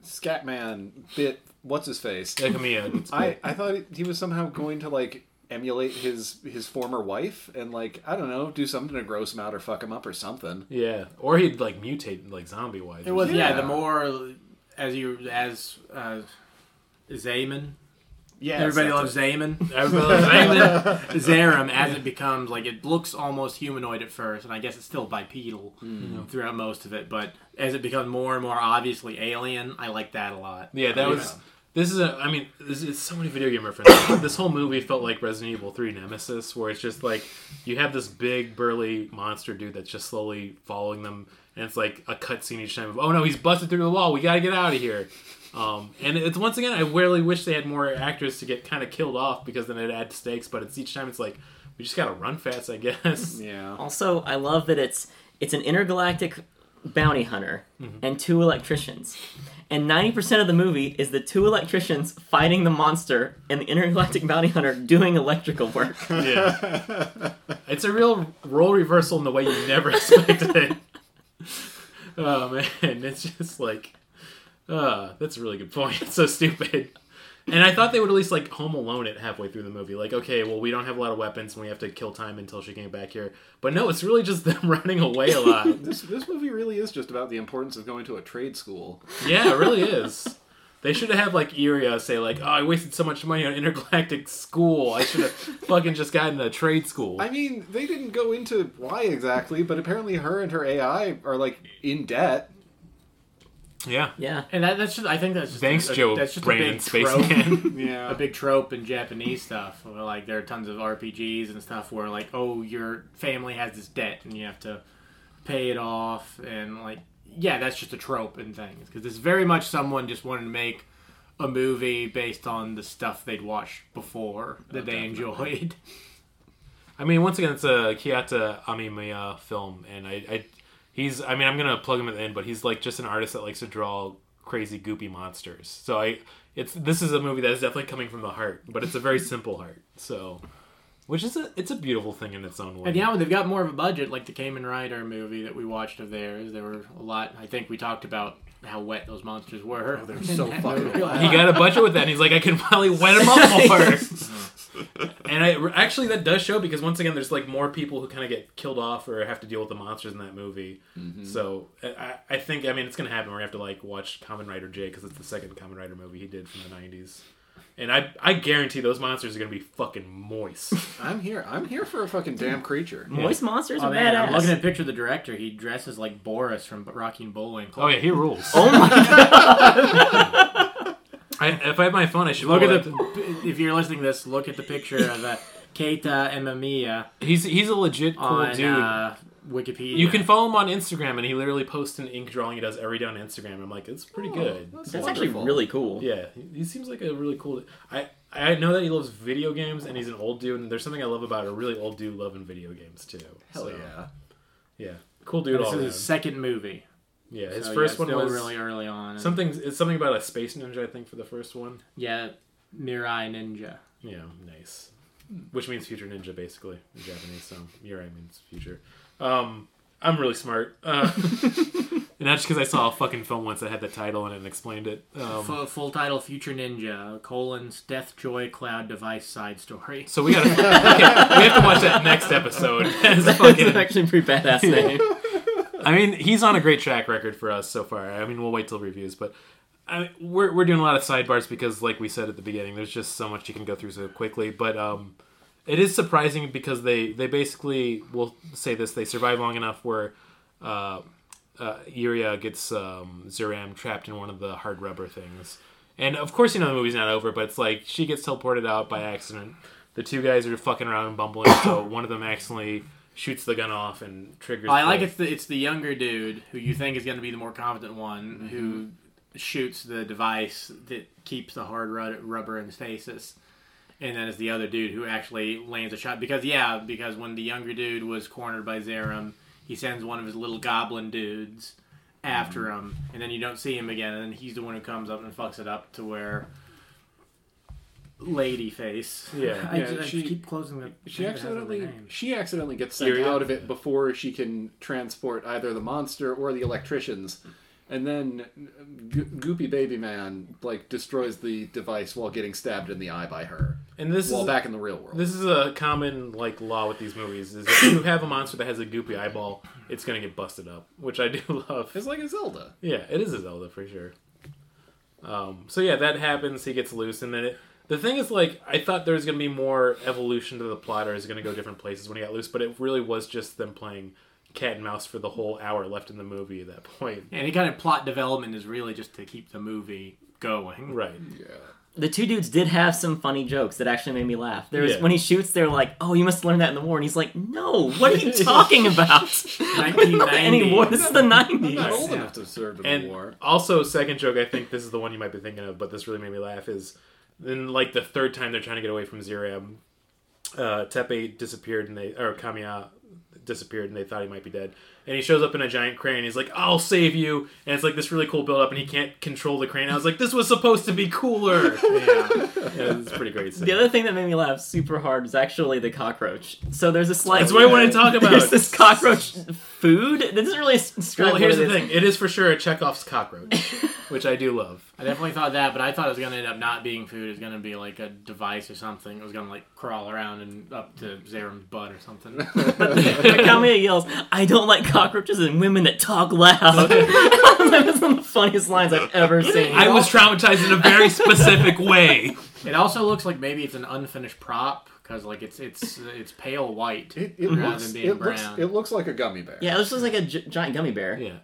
Scatman bit what's his face. Yeah, Kamiya, it's I I thought he was somehow going to like emulate his his former wife and like I don't know do something to gross him out or fuck him up or something. yeah, or he'd like mutate like zombie wise. It was yeah. Yeah. The more as you as uh, Zaman. Yeah, Everybody loves Zaman. Everybody- loves Zayman. Zerum as it becomes like it looks almost humanoid at first, and I guess it's still bipedal throughout most of it. But as it becomes more and more obviously alien, I like that a lot. Yeah, that Yeah. was. This is a. I mean, this is so many video game references. this whole movie felt like Resident Evil Three Nemesis, where it's just like you have this big burly monster dude that's just slowly following them, and it's like a cutscene each time of, oh no, he's busted through the wall. We gotta get out of here. Um, and it's once again, I really wish they had more actors to get kind of killed off because then it adds stakes. But it's each time it's like we just gotta run fast, I guess. Yeah. Also, I love that it's it's an intergalactic bounty hunter Mm-hmm. and two electricians. And 90% of the movie is the two electricians fighting the monster and the intergalactic bounty hunter doing electrical work. Yeah. it's a real role reversal in the way you never expected it. Oh man, it's just like, uh, that's a really good point. It's so stupid. And I thought they would at least like Home Alone it halfway through the movie. Like, okay, well, we don't have a lot of weapons and we have to kill time until she came back here. But no, it's really just them running away a lot. This this movie really is just about the importance of going to a trade school. yeah, it really is. They should have had like Iria say like, "Oh, I wasted so much money on intergalactic school. I should have fucking just gotten a trade school." I mean, they didn't go into why exactly, but apparently her and her AI are like in debt. Yeah. Yeah. And that, that's just I think that's just Thanks, a, Joe. That's just a Brandon big trope. Spaceman. Yeah. a big trope in Japanese stuff. Where, like there are tons of RPGs and stuff where like, oh, your family has this debt and you have to pay it off, and like, yeah, that's just a trope in things because it's very much someone just wanted to make a movie based on the stuff they'd watched before oh, that they enjoyed. I mean, once again, it's a Kiyata Amemiya film, and I, I, he's. I mean, I'm gonna plug him at the end, but he's like just an artist that likes to draw crazy, goopy monsters. So I, it's this is a movie that is definitely coming from the heart, but it's a very simple heart. So, which is a, it's a beautiful thing in its own way. And now they've got more of a budget, like the Kamen Rider movie that we watched of theirs. There were a lot. I think we talked about how wet those monsters were. Oh, they're so fucking he got a budget with that, and he's like, I can finally wet him up more. and I actually that does show because once again, there's like more people who kind of get killed off or have to deal with the monsters in that movie. Mm-hmm. So I, I think I mean it's gonna happen. We're gonna have to like watch Kamen Rider J because it's the second Kamen Rider movie he did from the '90s. And I I guarantee those monsters are gonna be fucking moist. I'm here. I'm here for a fucking damn creature. Moist monsters Oh are man, badass. I'm looking at a picture of the director. He dresses like Boris from Rocky and Bullwinkle. oh yeah, he rules. oh my god! I, if I have my phone, I should Look at it. the. If you're listening to this, look at the picture of uh, Keita Amemiya He's he's a legit cool on dude. uh, Wikipedia. you can follow him on Instagram, and he literally posts an ink drawing he does every day on Instagram. I'm like, it's pretty oh, good. That's actually really cool. Yeah, he- he seems like a really cool. I I know that he loves video games, and he's an old dude. And there's something I love about a really old dude loving video games too. Hell So, yeah. yeah, cool dude This all is around. his second movie. Yeah, his So, first yeah, one was really early on. something. It's something about a space ninja, I think, for the first one. Yeah, Mirai Ninja. Yeah, nice. Which means future ninja, basically in Japanese. So Mirai means future. Um, I'm really smart, uh, and that's because I saw a fucking film once that had the title in it and explained it. Um, Full, full title: Future Ninja: colons Death Joy Cloud Device Side Story. so we got to okay, we have to watch that next episode. It's That's fucking- actually a pretty badass name. I mean, he's on a great track record for us so far. I mean, we'll wait till reviews, but I mean, we're we're doing a lot of sidebars because, like we said at the beginning, there's just so much you can go through so quickly. But um, it is surprising because they they basically will say this: they survive long enough where uh, uh, Iria gets um, Zeiram trapped in one of the hard rubber things. And of course, you know the movie's not over, but it's like she gets teleported out by accident. The two guys are fucking around and bumbling, so one of them accidentally shoots the gun off and triggers. I like it's the it's the younger dude who you think is going to be the more confident one who Mm-hmm. shoots the device that keeps the hard rubber in stasis, and then it's the other dude who actually lands a shot because yeah because when the younger dude was cornered by Zeiram, he sends one of his little goblin dudes after Mm-hmm. him, and then you don't see him again, and then he's the one who comes up and fucks it up to where. Lady face. Yeah. I, Yeah, just, I she- keep closing the. She thing the accidentally she accidentally gets sent out of it before she can transport either the monster or the electricians. And then Go- Goopy Baby Man like destroys the device while getting stabbed in the eye by her. And this while is back in the real world. this is a common like law with these movies: is if you have a monster that has a goopy eyeball, it's gonna get busted up, which I do love. it's like a Zelda. Yeah, it is a Zelda for sure. Um, so yeah, that happens. He gets loose, and then it, the thing is, like, I thought there was gonna be more evolution to the plot, or is gonna go different places when he got loose, but it really was just them playing cat and mouse for the whole hour left in the movie at that point. Any kind of plot development is really just to keep the movie going. Right. Yeah. the two dudes did have some funny jokes that actually made me laugh. There was Yeah. when he shoots, they're like, "Oh, you must learn that in the war," and he's like, "No, what are you talking about? 1990. Any war? This is the I'm not '90s." old Yeah. enough to serve in And the war. also, second joke, I think this is the one you might be thinking of, but this really made me laugh. Is then like the third time they're trying to get away from Zeiram, uh, Teppei disappeared and they or Kamiya disappeared and they thought he might be dead. And he shows up in a giant crane. He's like, "I'll save you," and it's like this really cool build up, and he can't control the crane. I was like, "This was supposed to be cooler." Yeah. yeah, it's pretty great. Scene. The other thing that made me laugh super hard was actually the cockroach. So there's this like That's what I want to talk about. There's this cockroach food. This isn't really describe Well, here's the thing. It is for sure a Chekhov's cockroach, which I do love. I definitely thought that, but I thought it was going to end up not being food. It was going to be like a device or something. It was going to like crawl around and up to Zeiram's butt or something. But Kamiya yells, "I don't like cockroaches and women that talk loud." that was one of the funniest lines I've ever seen. I was traumatized in a very specific way. it also looks like maybe it's an unfinished prop because like it's it's it's pale white It, it, rather looks, than being it, looks, it looks like a gummy bear. yeah, it looks like a gi- giant gummy bear. Yeah.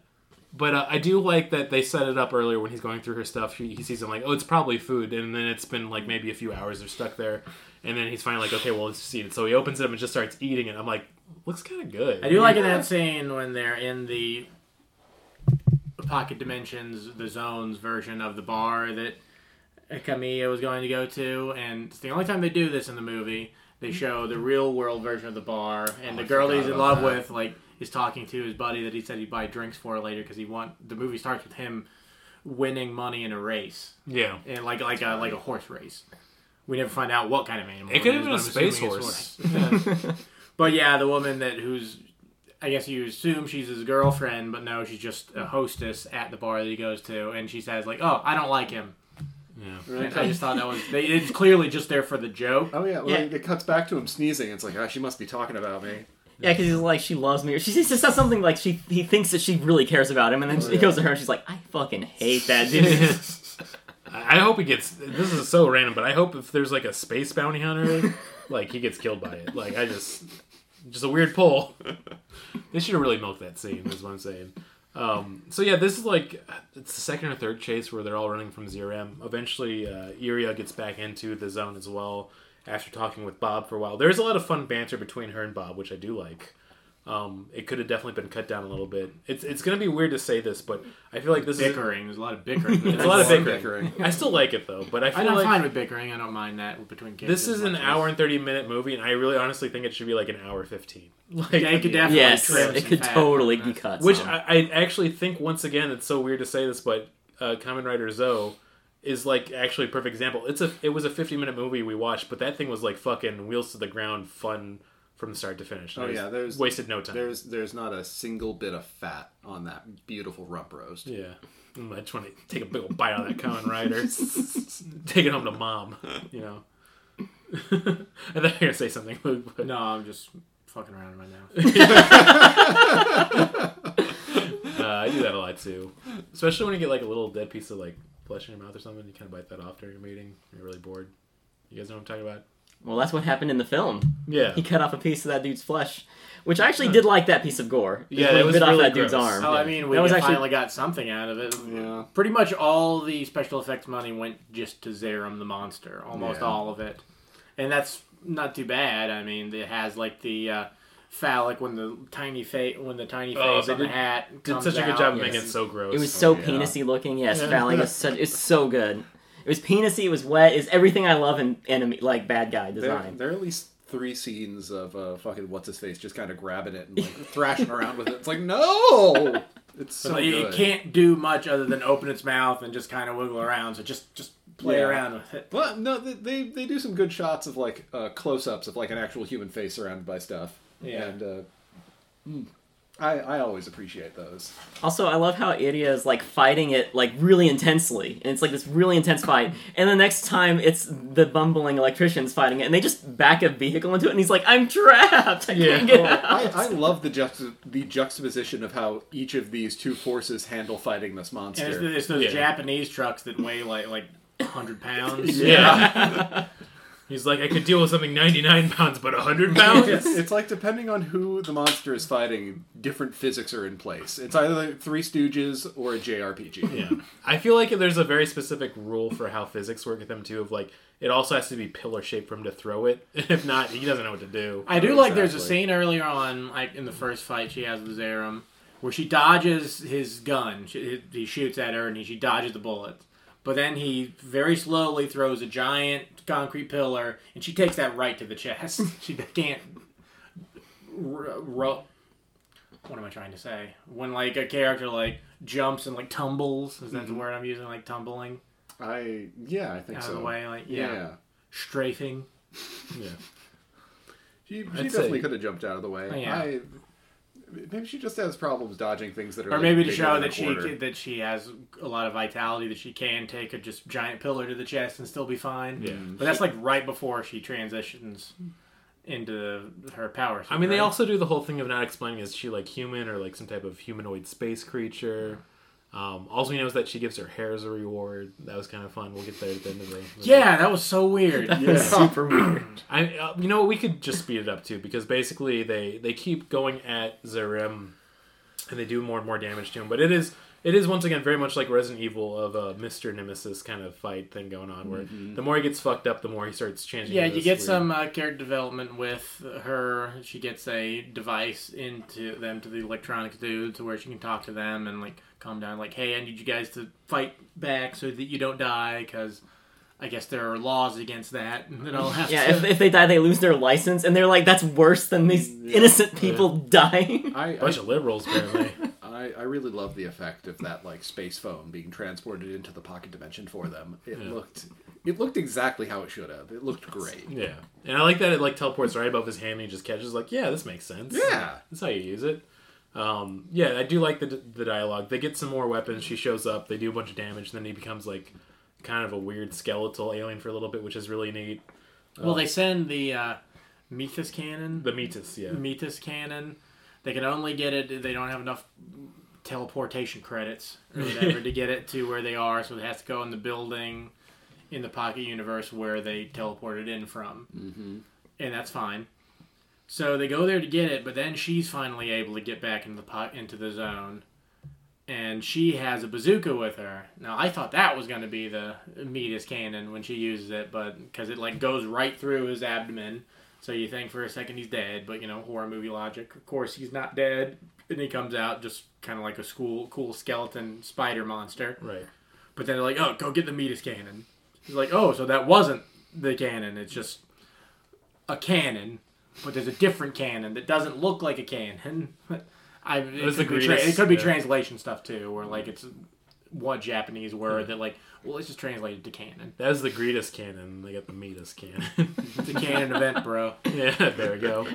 But uh, I do like that they set it up earlier when he's going through her stuff. He, he sees him like, oh, it's probably food, and then it's been like maybe a few hours they're stuck there, and then he's finally like, okay, well, let's just eat it. So he opens it up and just starts eating it. I'm like, looks kind of good. I do like in that scene when they're in the pocket dimensions, the zones version of the bar that Kamiya was going to go to, and it's the only time they do this in the movie. They show the real world version of the bar, and Oh, the girl he's in love that. with, like, is talking to his buddy that he said he'd buy drinks for later because he want. The movie starts with him winning money in a race, Yeah. and like like a like a horse race. We never find out what kind of animal. It could have been a space horse. horse. But yeah, the woman that who's I guess you assume she's his girlfriend, but no, she's just a hostess at the bar that he goes to, and she says like, "Oh, I don't like him." Yeah. And I just thought that was they, it's clearly just there for the joke. Oh yeah, well, Yeah. it cuts back to him sneezing. It's like, ah, she must be talking about me. Yeah, because he's like, she loves me. Or she just says something like she he thinks that she really cares about him, and then Oh, he yeah. goes to her and she's like, I fucking hate that dude. I hope he gets. This is so random, but I hope if there's like a space bounty hunter, like he gets killed by it. Like I just, just a weird pull. they should have really milked that scene. Is what I'm saying. Um, so yeah, this is like it's the second or third chase where they're all running from Zeiram. Eventually, uh, Iria gets back into the zone as well after talking with Bob for a while. There's a lot of fun banter between her and Bob, which I do like. Um, it could have definitely been cut down a little bit. It's it's gonna be weird to say this, but I feel like this is bickering. There's a lot of bickering. It's a lot of More bickering. I still like it though, but I feel I'm like fine with bickering. I don't mind that between kids. this is an much as- hour and thirty minute movie, and I really honestly think it should be like an hour fifteen. Like Yeah, it could definitely Yes, it could totally be cut. Which. I, I actually think once again it's so weird to say this, but uh, Kamen Rider ZO is like actually a perfect example. It's a it was a fifty minute movie we watched, but that thing was like fucking wheels to the ground fun from start to finish. Oh There's- yeah, there's wasted no time. There's there's not a single bit of fat on that beautiful rump roast. Yeah. Mm, I just want to take a big old bite out of that Kamen Rider. take it home to mom, you know. I thought you were going to say something, Luke, but No, I'm just fucking around right now. uh, I do that a lot too. Especially when you get like a little dead piece of like flesh in your mouth or something, you kind of bite that off during a meeting. You're really bored. You guys know what I'm talking about? well, that's what happened in the film. Yeah. He cut off a piece of that dude's flesh, which I actually did like that piece of gore. Yeah, When it was bit off really that dude's arm. Oh, I mean, we That was finally actually- got something out of it. Yeah. Pretty much all the special effects money went just to Zeiram the monster, almost Yeah. all of it, and that's not too bad. I mean, it has like the uh, phallic when the tiny face when the tiny Oh, face they on the hat Did comes such a good out. job of yes. making it so gross. It was so yeah. penisy looking. Yes, Yeah. phallic is such. It's so good. It was penisy. It was wet. It's everything I love in enemy like bad guy design. there are at least three scenes of uh, fucking what's his face just kind of grabbing it and like thrashing around with it. It's like no, it's so So it, good. it can't do much other than open its mouth and just kind of wiggle around. So just just play Yeah. around with it. Well, no, they, they they do some good shots of like uh, close-ups of like an actual human face surrounded by stuff. Yeah. and uh, mm, I I always appreciate those. Also, I love how Iria is like fighting it like really intensely, and it's like this really intense fight. And the next time, it's the bumbling electricians fighting it, and they just back a vehicle into it, and he's like, "I'm trapped. I Yeah. can't get Oh, out." I, I love the juxta- the juxtaposition of how each of these two forces handle fighting this monster. And it's, it's those Yeah. Japanese trucks that weigh like like hundred pounds. Yeah. He's like, I could deal with something 99 pounds, but 100 pounds? it's, it's like depending on who the monster is fighting, different physics are in place. It's either like Three Stooges or a JRPG. Yeah. I feel like there's a very specific rule for how physics work with them, too, of like, it also has to be pillar shaped for him to throw it. If not, he doesn't know what to do. I do like there's a scene earlier on, like in the first fight she has with Zeiram, where she dodges his gun. She, he shoots at her and he, she dodges the bullets. But then he very slowly throws a giant concrete pillar and she takes that right to the chest. she can't. r- ro- what am I trying to say? When like a character like jumps and like tumbles, is that the mm-hmm. word I'm using? Like tumbling I yeah, I think out so. of the way, like Yeah. yeah, strafing. Yeah. She, she definitely could have jumped out of the way. Oh, yeah. I, maybe she just has problems dodging things that are or like, maybe to show that she quarter. that she has a lot of vitality that she can take a just giant pillar to the chest and still be fine. Yeah. But that's like right before she transitions into her power. I mean, they also do the whole thing of not explaining is she like human or like some type of humanoid space creature. Um, all we know is that she gives her hair as a reward. That was kind of fun. We'll get there at the end of the. the- Yeah, that was so weird. Super weird. I, uh, you know, what, we could just speed it up too because basically they they keep going at Zeiram, and they do more and more damage to him. But it is it is once again very much like Resident Evil of a Mister Nemesis kind of fight thing going on, where the more he gets fucked up, the more he starts changing. Yeah, you get weird- some uh, character development with her. She gets a device into them to the electronics dude, to where she can talk to them and like calm down. Like, hey, I need you guys to fight back so that you don't die, because I guess there are laws against that. And then I'll have Yeah, to. if, if they die, they lose their license, and they're like, "That's worse than these innocent people dying." I, bunch I, of liberals apparently. I, I really love the effect of that like space phone being transported into the pocket dimension for them. It Yeah. looked it looked exactly how it should have. It looked great. yeah, and I like that it like teleports right above his hand and he just catches. Like, yeah, this makes sense. Yeah. That's how you use it. Um, yeah, I do like the the dialogue. They get some more weapons. She shows up. They do a bunch of damage. Then he becomes like kind of a weird skeletal alien for a little bit, which is really neat. well, they send the uh, Methus cannon. The Metis, yeah, Methus cannon. They can only get it. They don't have enough teleportation credits or whatever to get it to where they are, so it has to go in the building. in the pocket universe where they teleported in from, mm-hmm. and that's fine. So they go there to get it, but then she's finally able to get back into the po- into the zone, and she has a bazooka with her. Now I thought that was going to be the Metis cannon when she uses it, but because it like goes right through his abdomen, so you think for a second he's dead. But you know horror movie logic. Of course he's not dead, and he comes out just kind of like a school cool skeleton spider monster. Right. But then they're like, oh, go get the Metis cannon. He's like, oh, so that wasn't the cannon. It's just a cannon, but there's a different cannon that doesn't look like a cannon. I, it, was could the be tra- it could be yeah. translation stuff too, where like it's one Japanese word that like, well, let's just translated to cannon. That's the Greetus cannon. They got the Metis cannon. It's a canon event, bro. yeah, there we go.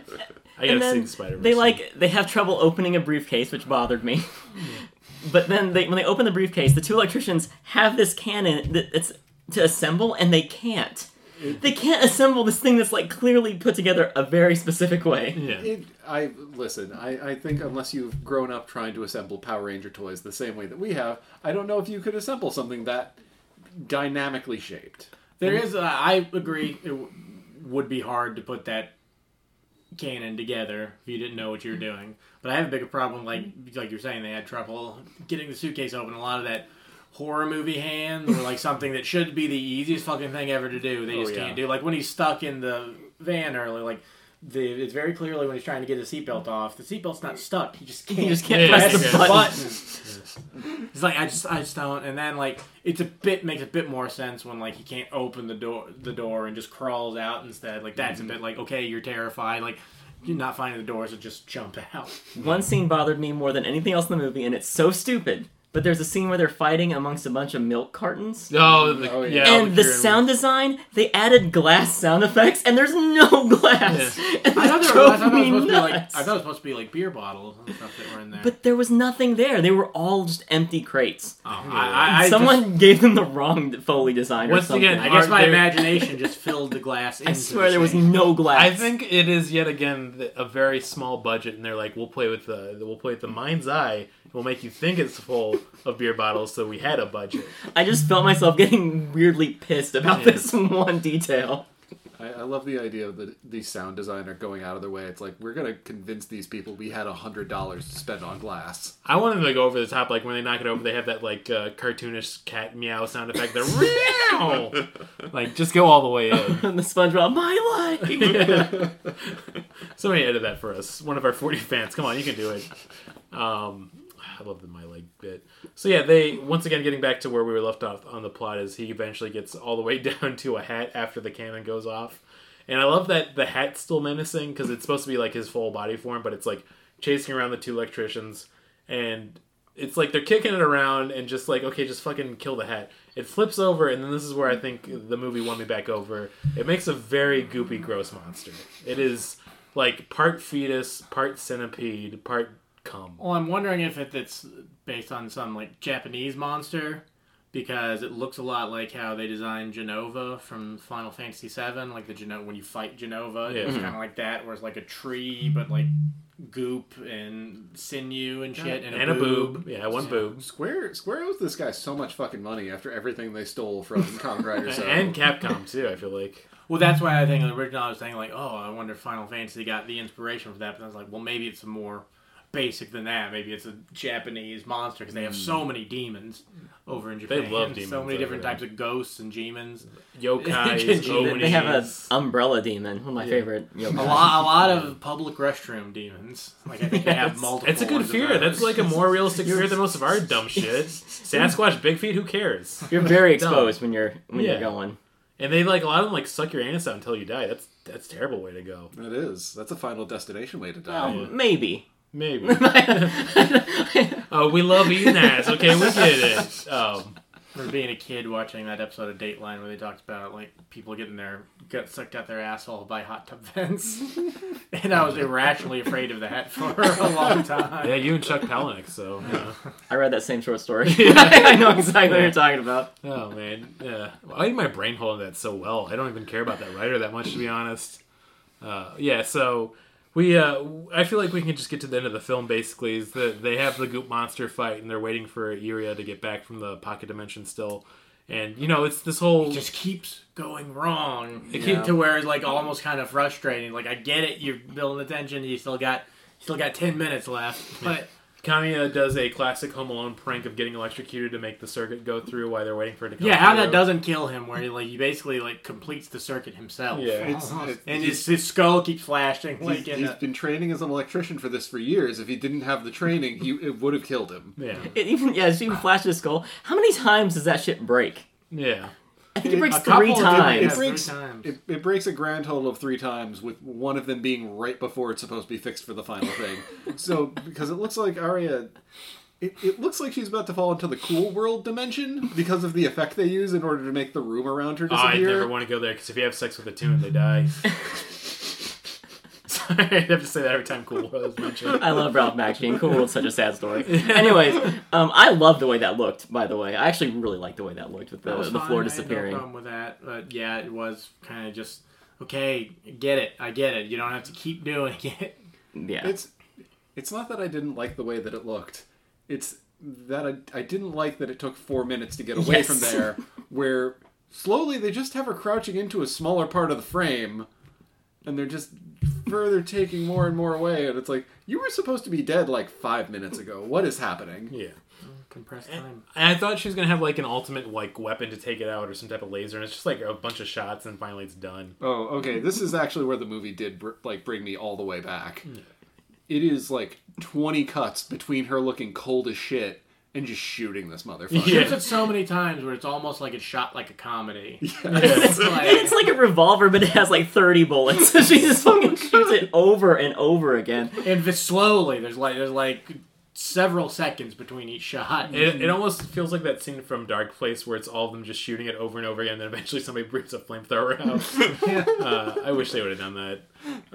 I gotta and see then the Spider they like they have trouble opening a briefcase, which bothered me. but then they, when they open the briefcase, the two electricians have this cannon that it's to assemble, and they can't. They can't assemble this thing that's like clearly put together a very specific way. Yeah. It, I listen. I, I think unless you've grown up trying to assemble Power Ranger toys the same way that we have, I don't know if you could assemble something that dynamically shaped. There is, uh, I agree, it w- would be hard to put that cannon together if you didn't know what you were doing. But I have a bigger problem, like like you're saying, they had trouble getting the suitcase open. A lot of that horror movie hand, or like something that should be the easiest fucking thing ever to do, they Oh, just yeah. can't do. Like when he's stuck in the van earlier, like. The, it's very clearly when he's trying to get his seatbelt off. The seatbelt's not stuck. He just can't. he just can't Yeah, press yeah, the yeah. button. It's like I just I just don't. And then like it's a bit makes a bit more sense when like he can't open the door the door and just crawls out instead. Like that's a mm-hmm. bit like okay, you're terrified. Like you're not finding the door, so just jump out. One scene bothered me more than anything else in the movie, and it's so stupid. But there's a scene where they're fighting amongst a bunch of milk cartons. Oh, oh the, Oh, yeah. yeah. and the Kieran- sound design, they added glass sound effects, and there's no glass. And I thought, it there were, I thought that was me supposed to be like. I thought it was supposed to be like beer bottles and stuff that were in there. But there was nothing there. They were all just empty crates. oh, I, I, I Someone just- gave them the wrong Foley design or Once something. again, I guess my imagination just filled the glass. I swear the there was no glass. I think it is yet again th- a very small budget, and they're like, "We'll play with the we'll play with the mind's eye. We'll make you think it's full of beer bottles, so we had a budget." I just felt myself getting weirdly pissed about Yeah. this one detail. I, I love the idea of the the sound designer going out of their way. It's like we're gonna convince these people we had a hundred dollars to spend on glass. I want them to go over the top, like when they knock it over, they have that like uh, cartoonish cat meow sound effect. The meow, like just go all the way in. And the SpongeBob, my life. Somebody edit that for us. One of our 40 fans. Come on, you can do it. Um, I love the my leg bit. So yeah, they once again getting back to where we were left off on the plot is he eventually gets all the way down to a hat after the cannon goes off, and I love that the hat's still menacing because it's supposed to be like his full body form, but it's like chasing around the two electricians, and it's like they're kicking it around and just like okay, just fucking kill the hat. It flips over, and then this is where I think the movie won me back over. It makes a very goopy, gross monster. It is like part fetus, part centipede, part cum. Well, I'm wondering if it's based on some like Japanese monster because it looks a lot like how they designed Jenova from Final Fantasy VII. Like the Jenova when you fight Jenova, Yeah. it's kind of like that, where it's like a tree but like goop and sinew and shit and, and a boob. Yeah, one boob. Square Square owes this guy so much fucking money after everything they stole from Kamen Rider. So And Capcom too. I feel like. Well, that's why I think in the original I was saying like, oh, I wonder if Final Fantasy got the inspiration for that. But I was like, well, maybe it's more basic than that. Maybe it's a Japanese monster because they have so many demons over in Japan. Hmm. love demons. So many different there. types of ghosts and demons. Yokai, They- they have an umbrella demon, one of my favorite. yokai. A lot, a lot of public restroom demons. Like I think they have multiple. It's a good fear. That's like a more realistic fear than most of our dumb shit. Sasquatch, Big Feet, who cares? You're very exposed when you're when Yeah. you're going. And they like a lot of them like suck your anus out until you die. That's that's a terrible way to go. That is. That's a final destination way to Well, die. maybe. Maybe. oh, we love eating ass. Okay, we get it. Um, For being a kid watching that episode of Dateline where they talked about like people getting their gut sucked out their asshole by hot tub vents, and I was irrationally afraid of that for a long time. yeah, you and Chuck Palahniuk. So. yeah. I read that same short story. I know exactly what you're talking about. Oh man, yeah. I had my brain holding that so well. I don't even care about that writer that much, to be honest. Uh, yeah, so we, uh, I feel like we can just get to the end of the film. Basically, is that they have the Goop monster fight, and they're waiting for Iria to get back from the pocket dimension still. And you know, it's this whole It just keeps going wrong. It Yeah. keeps to where it's like almost kind of frustrating. Like I get it, you're building the tension, you still got still got ten minutes left, but Kamiya does a classic Home Alone prank of getting electrocuted to make the circuit go through while they're waiting for it to come. yeah, how that doesn't kill him, where he like he basically like completes the circuit himself. Yeah. It's, it- and he's, his, his skull keeps flashing. he's- Like in he's a, been training as an electrician for this for years. If he didn't have the training, he it would have killed him. Yeah, It even yeah, she even flashed his skull. How many times does that shit break? yeah. I think it breaks three times. yeah. It three breaks. times. It, it breaks a grand total of three times, with one of them being right before it's supposed to be fixed for the final thing. so because it looks like Iria, it, it looks like she's about to fall into the cool world dimension because of the effect they use in order to make the room around her Oh, I disappear. never want to go there because if you have sex with a tune, they die. Sorry, I have to say that every time Cool World is mentioned. I love Ralph Macchio. Cool World's such a sad story. Anyways, um, I love the way that looked. By the way, I actually really like the way that looked with the, That was the fine. floor I had disappearing. No problem with that, but yeah, it was kind of just okay. Get it, I get it. You don't have to keep doing it. yeah, It's it's not that I didn't like the way that it looked. It's that I, I didn't like that it took four minutes to get away Yes. from there, where slowly they just have her crouching into a smaller part of the frame, and they're just further taking more and more away. And it's like you were supposed to be dead like five minutes ago. What is happening? Yeah. Compressed time. And I thought she was gonna have like an ultimate like weapon to take it out or some type of laser, and it's just like a bunch of shots, and finally it's done. Oh, okay. This is actually where the movie did br- like bring me all the way back. Hmm. It is like twenty cuts between her looking cold as shit and just shooting this motherfucker. Yeah. Shoots it so many times where it's almost like it's shot like a comedy. Yes. It's like, And it's like a revolver, but it has like 30 bullets. So she just fucking shoots it over and over again. and if slowly. There's like there's like several seconds between each shot. It, it almost feels like that scene from Dark Place where it's all of them just shooting it over and over again, and then eventually somebody brings a flamethrower out. uh, I wish they would have done that.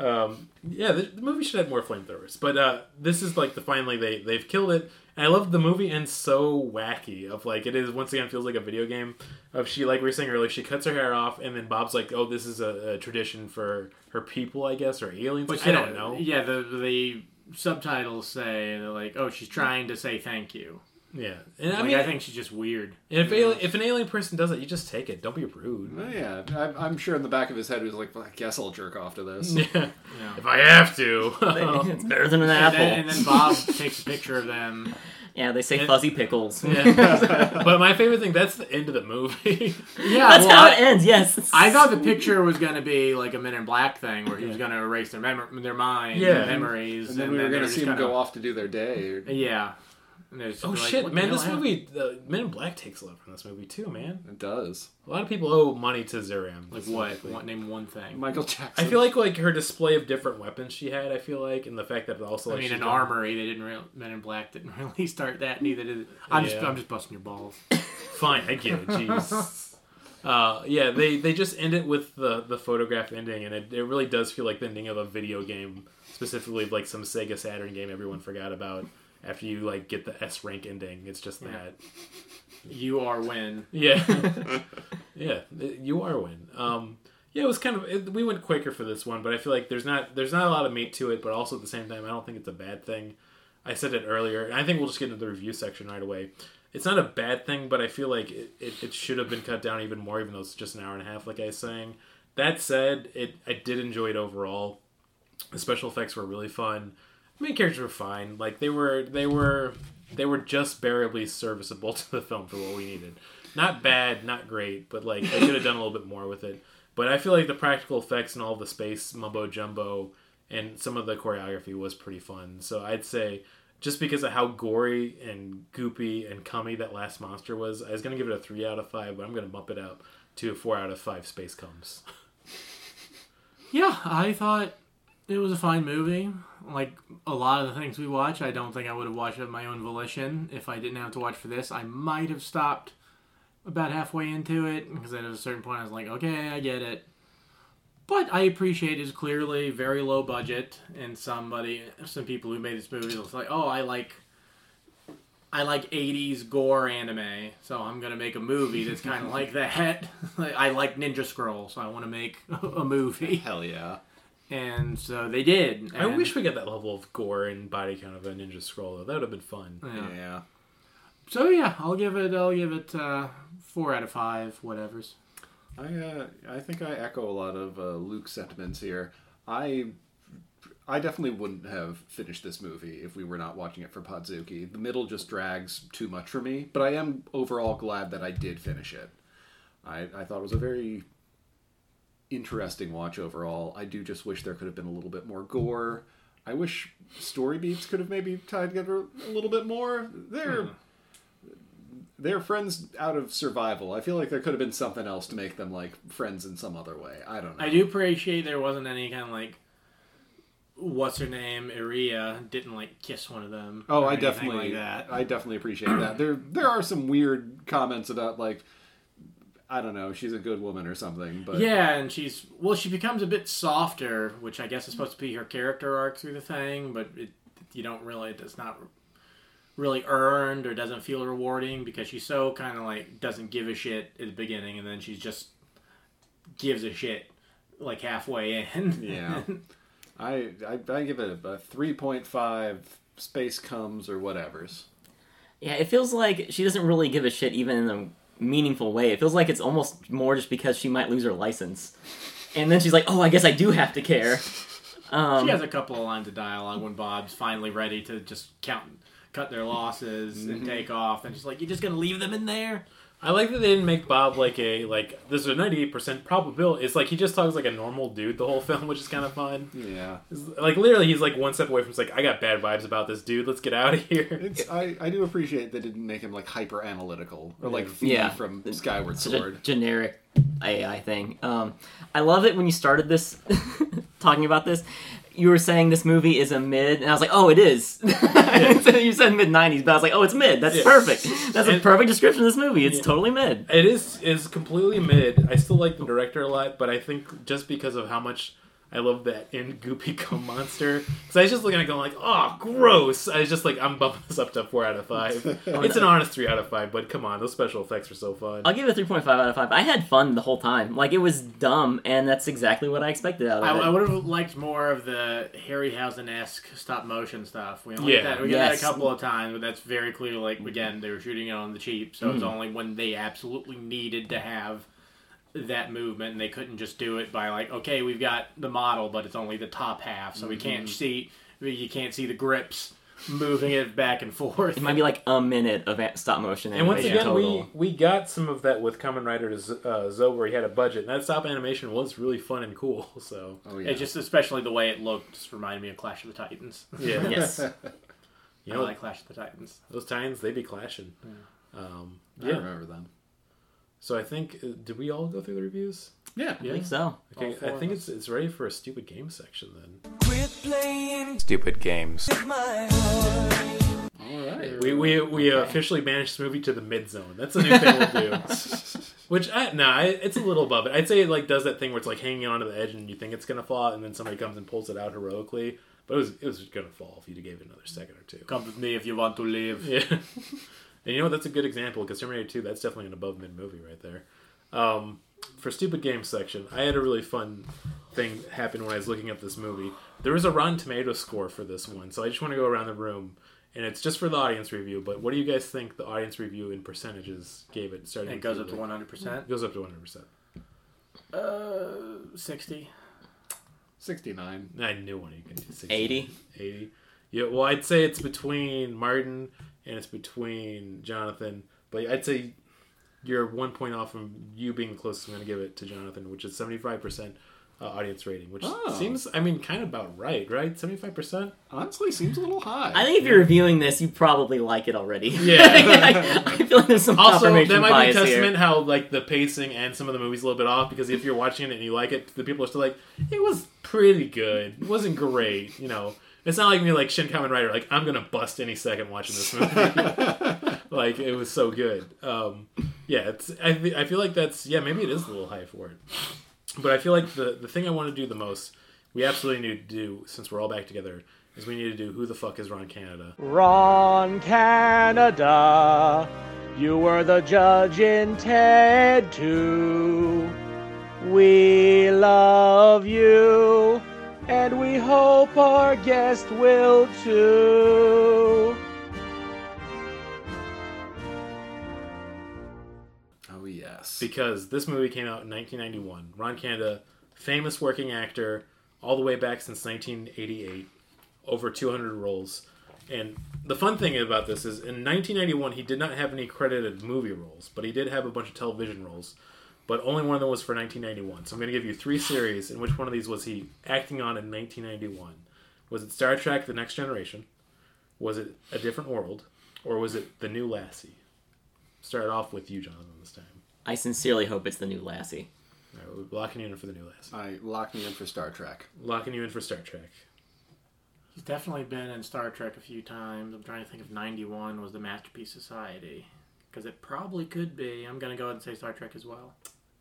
Um, yeah, the, the movie should have more flamethrowers, but uh, this is like the finally they they've killed it. And I love the movie ends so wacky of like it is once again feels like a video game of she like we were saying earlier she cuts her hair off and then Bob's like oh this is a, a tradition for her people I guess or aliens Which I don't know Yeah, the the subtitles say like, oh, she's trying to say thank you. Yeah and I Like, mean I think she's just weird. and if alien, if an alien person does it you just take it don't be rude Oh, yeah, I'm, I'm sure in the back of his head he was like, well, I guess I'll jerk off to this. Yeah. Yeah. If I have to. It's better than an And apple. then, and then Bob takes a picture of them. yeah, they say fuzzy pickles. Yeah. but my favorite thing, that's the end of the movie. Yeah, That's well, how I- it ends, yes. I thought the picture was going to be like a Men in Black thing, where he was going to erase their mem- their mind, Yeah. their memories, And then we were going to see just him go off to do their day. Or... Yeah. And they're oh like, shit, what man, this happened? movie, the Men in Black takes a lot from this movie too, man. It does. A lot of people owe money to Zeiram. Like what? what? Name one thing. Michael Jackson. I feel like like her display of different weapons she had. I feel like, and the fact that it also I mean, she's an done- armory. They didn't. Real, Men in Black didn't really start that. Neither did. I'm just. I'm just busting your balls. Fine, I get it. Jeez. Uh, yeah, they, they just end it with the, the photograph ending, and it, it really does feel like the ending of a video game, specifically like some Sega Saturn game everyone forgot about. After you like get the S rank ending, it's just that. You are win. Yeah, yeah, you are win. Um, yeah, it was kind of it, we went quicker for this one, but I feel like there's not there's not a lot of meat to it, but also at the same time, I don't think it's a bad thing. I said it earlier, and I think we'll just get into the review section right away. It's not a bad thing, but I feel like it, it, it should have been cut down even more, even though it's just an hour and a half, like I was saying. That said, it I did enjoy it overall. The special effects were really fun. Main characters were fine. Like they were they were they were just barely serviceable to the film for what we needed. Not bad, not great, but like they could have done a little bit more with it. But I feel like the practical effects and all the space mumbo jumbo and some of the choreography was pretty fun. So I'd say just because of how gory and goopy and cummy that last monster was, I was gonna give it a three out of five, but I'm gonna bump it up to a four out of five space comes. Yeah, I thought it was a fine movie. Like a lot of the things we watch, I don't think I would have watched it of my own volition if I didn't have to watch for this. I might have stopped about halfway into it because at a certain point I was like, okay, I get it. But I appreciate it's clearly very low budget, and somebody, some people who made this movie was like, oh, I like. I like 80s gore anime, so I'm gonna make a movie that's kind of like that. I like Ninja Scroll, so I want to make a movie. Hell yeah. And so they did. I and- wish we got that level of gore and body count of a Ninja Scroll though. That would have been fun. Yeah. Yeah. So yeah, I'll give it. I'll give it uh, four out of five, whatever's. I uh, I think I echo a lot of uh, Luke's sentiments here. I I definitely wouldn't have finished this movie if we were not watching it for Podzooky. The middle just drags too much for me, but I am overall glad that I did finish it. I, I thought it was a very interesting watch overall. I do just wish there could have been a little bit more gore. I wish story beats could have maybe tied together a little bit more. They're hmm. they're friends out of survival. I feel like there could have been something else to make them like friends in some other way. I don't know. I do appreciate there wasn't any kind of like, what's her name, Iria didn't like kiss one of them. Oh, I definitely, like that. I definitely appreciate that. There, there are some weird comments about like, I don't know, she's a good woman or something, but Yeah, and she's well, she becomes a bit softer, which I guess is supposed to be her character arc through the thing, but it, you don't really, it's not really earned or doesn't feel rewarding because she's so kind of like doesn't give a shit at the beginning, and then she just gives a shit like halfway in. yeah. I, I, I give it a, a three point five. Space comes or whatever's. Yeah, it feels like she doesn't really give a shit even in a meaningful way. It feels like it's almost more just because she might lose her license. And then she's like, "Oh, I guess I do have to care." Um, She has a couple of lines of dialogue when Bob's finally ready to just count, cut their losses and take off. And she's like, "You're just gonna leave them in there?" I like that they didn't make Bob like a like there's a ninety eight percent probability. It's like he just talks like a normal dude the whole film, which is kind of fun. Yeah. It's Like literally, he's like one step away from. It's like I got bad vibes about this dude. Let's get out of here. It's, I, I do appreciate they didn't make him like hyper analytical or like Yeah. from Skyward such a Sword. generic AI thing. Um, I love it when you started this talking about this. You were saying this movie is a mid, and I was like, "Oh, it is." So you said mid '90s, but I was like, "Oh, it's mid. That's Yeah. perfect. That's a perfect description of this movie. It's Yeah. totally mid." It is is completely mid. I still like the director a lot, but I think just because of how much I love that in goopy cum monster, because I was just looking at it going like, oh, gross. I was just like, I'm bumping this up to four out of five. it's an honest three out of five, but come on, those special effects were so fun. I'll give it a 3.5 out of 5. I had fun the whole time. Like, it was dumb, and that's exactly what I expected out of I, it. I would have liked more of the Harryhausen esque stop motion stuff. We only Yeah. that, we get that a couple of times, but that's very clear. Like again, they were shooting it on the cheap, so it's Mm. only when they absolutely needed to have that movement, and they couldn't just do it by like, okay, we've got the model, but it's only the top half, so we Mm-hmm. can't see, you can't see the grips moving it back and forth. It might be like a minute of stop motion and once again, total. we, we got some of that with Kamen Rider Z- uh, ZO, where he had a budget. And that stop animation was really fun and cool. So Oh yeah. It just especially the way it looked just reminded me of Clash of the Titans. yeah, Yes. you I know, like Clash of the Titans. those Titans they'd be clashing. Um, I remember them. So I think uh, did we all go through the reviews? Yeah. I think so. Okay, I think it's it's ready for a stupid game section then. Quit playing Stupid games. my. All right. We we, we officially banished this movie to the mid zone. That's a new thing we'll do. Which I no, I, it's a little above it. I'd say it like does that thing where it's like hanging onto the edge and you think it's gonna fall, and then somebody comes and pulls it out heroically. But it was it was gonna fall if you gave it another second or two. Come with me if you want to live. Yeah. and you know what? That's a good example because Terminator 2, that's definitely an above mid movie right there. Um, for stupid games section, I had a really fun thing happen when I was looking at this movie. There was a Rotten Tomato score for this one, so I just want to go around the room. And it's just for the audience review, but what do you guys think the audience review in percentages gave it? Starting It goes up to one hundred percent. It goes up to 100%. Uh, sixty. 69. I knew one of you could do 60. 80? 80. Yeah, well, I'd say it's between Martin and it's between Jonathan, but I'd say you're one point off from you being the closest I'm going to give it to Jonathan, which is 75% uh, audience rating, which Oh. seems, I mean, kind of about right, right? 75%? Honestly, seems a little high. I think if you're reviewing this, you probably like it already. Yeah. I, I feel like there's some Also, that might be a testament here. how like the pacing and some of the movies a little bit off because if you're watching it and you like it, the people are still like, it was pretty good. It wasn't great, you know. It's not like me like Shin Kamen Rider, like I'm gonna bust any second watching this movie. like it was so good. Um, yeah, it's I, fe- I feel like that's yeah maybe it is a little high for it, but I feel like the the thing I want to do the most, we absolutely need to do since we're all back together, is we need to do who the fuck is Ron Canada. Ron Canada, you were the judge in Ted 2. We love you, and we hope our guest will too. Oh Oh yes. because this movie came out in 1991. Ron Canada, famous working actor, all the way back since 1988, over 200 roles. And the fun thing about this is in 1991 he did not have any credited movie roles, but he did have a bunch of television roles. But only one of them was for 1991. So I'm going to give you three series, and which one of these was he acting on in 1991? Was it Star Trek: The Next Generation? Was it A Different World? Or was it The New Lassie? Start off with you, Jonathan, this time. I sincerely hope it's the new Lassie. All right, we're locking you in for The New Lassie. I locked me in for Star Trek. Locking you in for Star Trek. He's definitely been in Star Trek a few times. I'm trying to think if 91 was the Masterpiece Society. Because it probably could be. I'm going to go ahead and say Star Trek as well.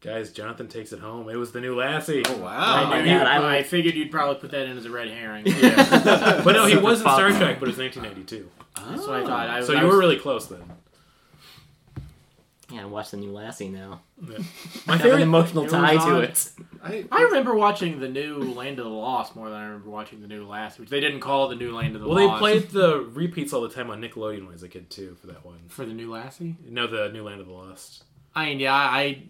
Guys, Jonathan takes it home. It was The New Lassie. Oh wow. Oh, I, knew- God, I- I figured you'd probably put that in as a red herring. But no, he was in Star pop. Trek, but it was 1992. That's what I thought. I, So I you was- were really close then. Yeah, I watch the new Lassie now. My I have favorite an emotional it was tie to it. I, I remember watching the new Land of the Lost more than I remember watching the new Last, which they didn't call it the new Land of the Lost. Well, they played the repeats all the time on Nickelodeon when I was a kid too for that one. for the new Lassie. No, the New Land of the Lost. I mean, yeah, I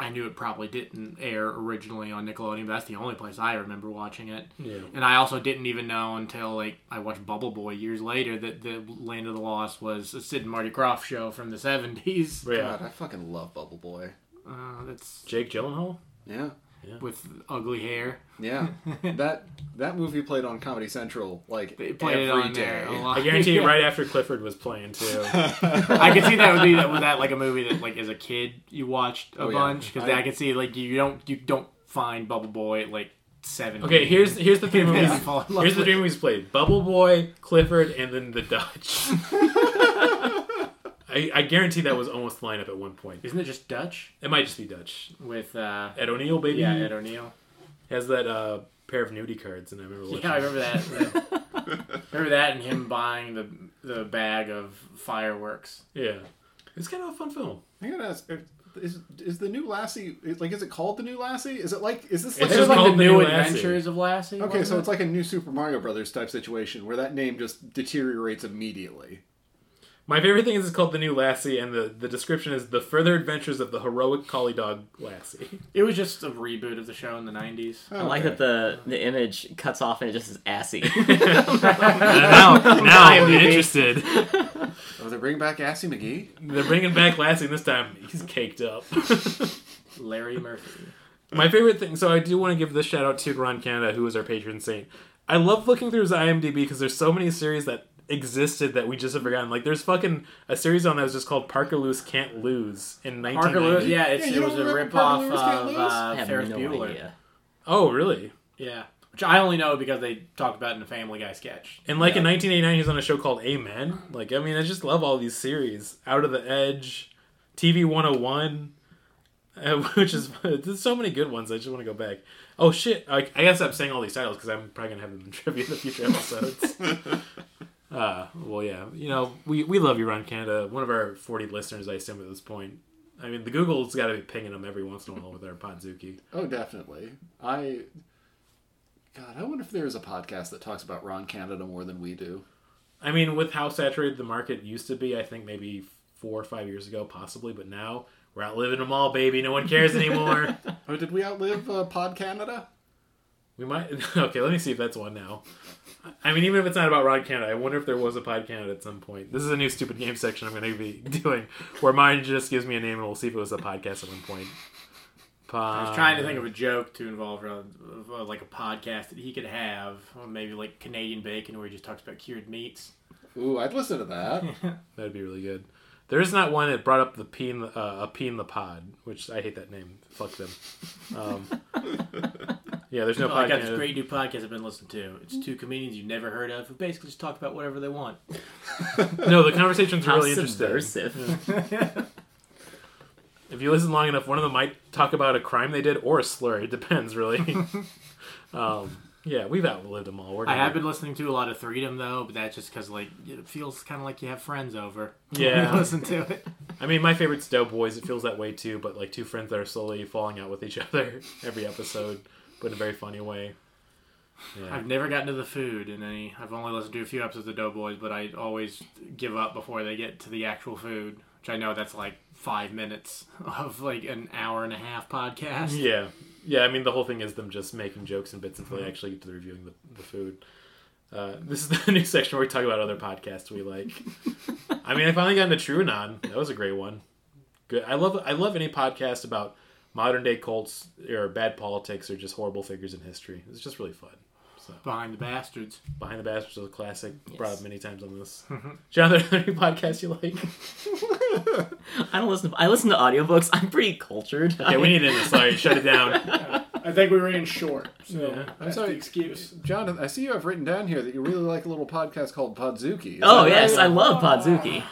I knew it probably didn't air originally on Nickelodeon, but that's the only place I remember watching it. Yeah. And I also didn't even know until like I watched Bubble Boy years later that the Land of the Lost was a Sid and Marty Krofft show from the seventies. Yeah. God, I fucking love Bubble Boy. Uh, that's Jake Gyllenhaal. Yeah. With ugly hair. Yeah. that that movie played on Comedy Central like They played every it on there day. a lot. I guarantee you, Yeah. right after Clifford was playing too. I could see that would be that that like a movie that like as a kid you watched a Oh, yeah. bunch because I- I, could see like you don't you don't find Bubble Boy like seven. Okay, here's here's the three Yeah, movies. fall Here's the with- three movies played: Bubble Boy, Clifford, and then The Dutch. I, I guarantee that was almost the lineup at one point. Isn't it just Dutch It might just be Dutch. with uh Ed O'Neill, baby. yeah Ed O'Neill? has that uh, pair of nudie cards, and I remember. Watching Yeah, I remember that. remember that and him buying the the bag of fireworks. Yeah, it's kind of a fun film. I gotta ask, is is the new Lassie is- like? Is it called the new Lassie? Is it like? Is this It's like? This just like the The new New Lassie. adventures of Lassie. okay, so wasn't it's like a new Super Mario Brothers type situation where that name just deteriorates immediately. My favorite thing is it's called The New Lassie, and the, the description is The Further Adventures of the Heroic Collie Dog Lassie. it? it was just a reboot of the show in the nineties. I like that the the image cuts off and it just is assy. now, now I'm IMDb. interested. Oh, they're bringing back Assy McGee. They're bringing back Lassie, and this time he's caked up. Larry Murphy. My favorite thing, so I do want to give this shout out to Ron Canada, who is our patron saint. I love looking through his IMDb because there's so many series that existed that we just have forgotten. Like there's fucking a series on that was just called Parker Lewis Can't Lose in Parker 1990. Lewis, yeah, it's, Yeah, it was a remember rip off Lewis of Lose? Uh, Ferris no Bueller. idea. Oh, really? Yeah, which I only know because they talked about it in a Family Guy sketch. And like in 1989, he was on a show called Amen. Like, I mean, I just love all these series. Out of the Edge, TV 101, uh, which is there's so many good ones. I just want to go back. Oh shit! I, I guess I'm saying all these titles because I'm probably gonna have them in trivia in the future episodes. uh, well, yeah, you know, we we love you, Ron Canada. One of our 40 listeners, I assume at this point. I mean, the Google's got to be pinging them every once in a while with our Podzooky. Oh, definitely. I. God, I wonder if there is a podcast that talks about Ron Canada more than we do. I mean, with how saturated the market used to be, I think maybe four or five years ago, possibly, but now we're outliving them all, baby. No one cares anymore. Oh, did we outlive uh, Pod Canada? we might. Okay, let me see if that's one now. I mean, even if it's not about Rod Canada, I wonder if there was a Pod Canada at some point. This is a new stupid game section I'm going to be doing, where mine just gives me a name and we'll see if it was a podcast at one point. I was trying to think of a joke to involve uh, uh, like a podcast that he could have, or maybe like Canadian Bacon, where he just talks about cured meats. Ooh, I'd listen to that. That'd be really good. There is not one that brought up the P in the, uh, a P in the pod, which I hate that name. Fuck them. Um, yeah, there's no Oh, I podcast. got this great new podcast I've been listening to. It's two comedians you've never heard of who basically just talk about whatever they want. No, the conversation's How really interesting. subversive. If you listen long enough, one of them might talk about a crime they did or a slur. It depends, really. um, yeah, we've outlived them all. We're I have been listening to a lot of Freedom though, but that's just because like it feels kind of like you have friends over. when Yeah. you listen to it. I mean, my favorite's Doughboys. It feels that way too, but like two friends that are slowly falling out with each other every episode, but in a very funny way. Yeah. I've never gotten to the food in any. I've only listened to a few episodes of Doughboys, but I always give up before they get to the actual food. which I know that's like five minutes of like an hour and a half podcast. Yeah, yeah. I mean, the whole thing is them just making jokes and bits until they actually get to the reviewing the, the food. Uh, this is the new section where we talk about other podcasts we like. I mean, I finally got into TrueAnon. That was a great one. Good. I love I love any podcast about modern day cults or bad politics or just horrible figures in history. It's just really fun. So Behind the bastards. Behind the Bastards is a classic. Brought up many times on this. Jonathan, are there any podcasts you like? I don't listen. To, I listen to audiobooks. I'm pretty cultured. Okay, we need to end this. Sorry, shut it down. I think we ran short. So Yeah. that's sorry. the excuse. Jonathan, I see you have written down here that you really like a little podcast called Podzooky. Is Oh yes, right? I love ah. Podzooky.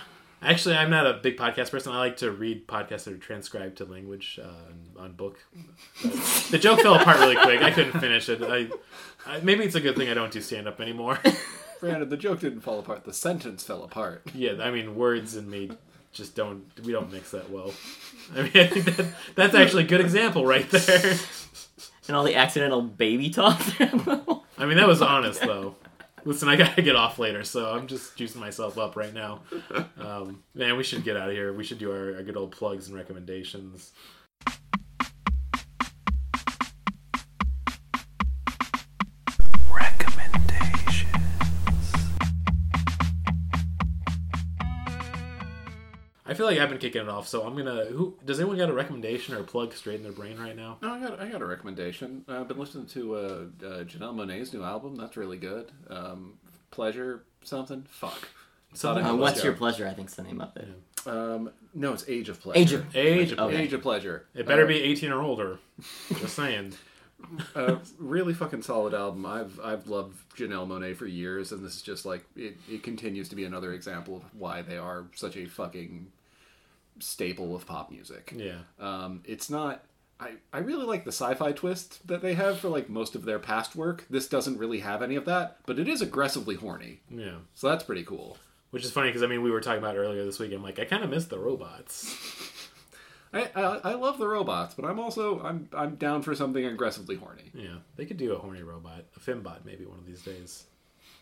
Actually, I'm not a big podcast person. I like to read podcasts that are transcribed to language uh, on book. the joke fell apart really quick. I couldn't finish it. I, I maybe it's a good thing I don't do stand up anymore. Granted, the joke didn't fall apart. The sentence fell apart. yeah, I mean words and me just don't we don't mix that well. I mean, I think that that's actually a good example right there. And all the accidental baby talk. I mean, that was honest though. Listen, I gotta get off later, so I'm just juicing myself up right now. Um, man, we should get out of here. We should do our, our good old plugs and recommendations. Feel like I've been kicking it off, so I'm gonna. Who does anyone got a recommendation or a plug straight in their brain right now? No, I got I got a recommendation. Uh, I've been listening to uh, uh, Janelle Monae's new album. That's really good. Um, Pleasure something. Fuck. Something Uh, What's your pleasure? I think's the name of it. Um, no, it's Age of Pleasure. Age of Age of Okay. Pleasure. Age of Pleasure. It better Uh, be 18 or older. Just saying. a really fucking solid album. I've I've loved Janelle Monae for years, and this is just like it. It continues to be another example of why they are such a fucking staple of pop music. Yeah. Um, it's not. I, I really like the sci-fi twist that they have for like most of their past work. This doesn't really have any of that, but it is aggressively horny, Yeah. so that's pretty cool. Which is funny because I mean we were talking about earlier this week. I'm like I kind of miss the robots. I, I I love the robots, but I'm also I'm I'm down for something aggressively horny. Yeah, they could do a horny robot, a fembot maybe one of these days.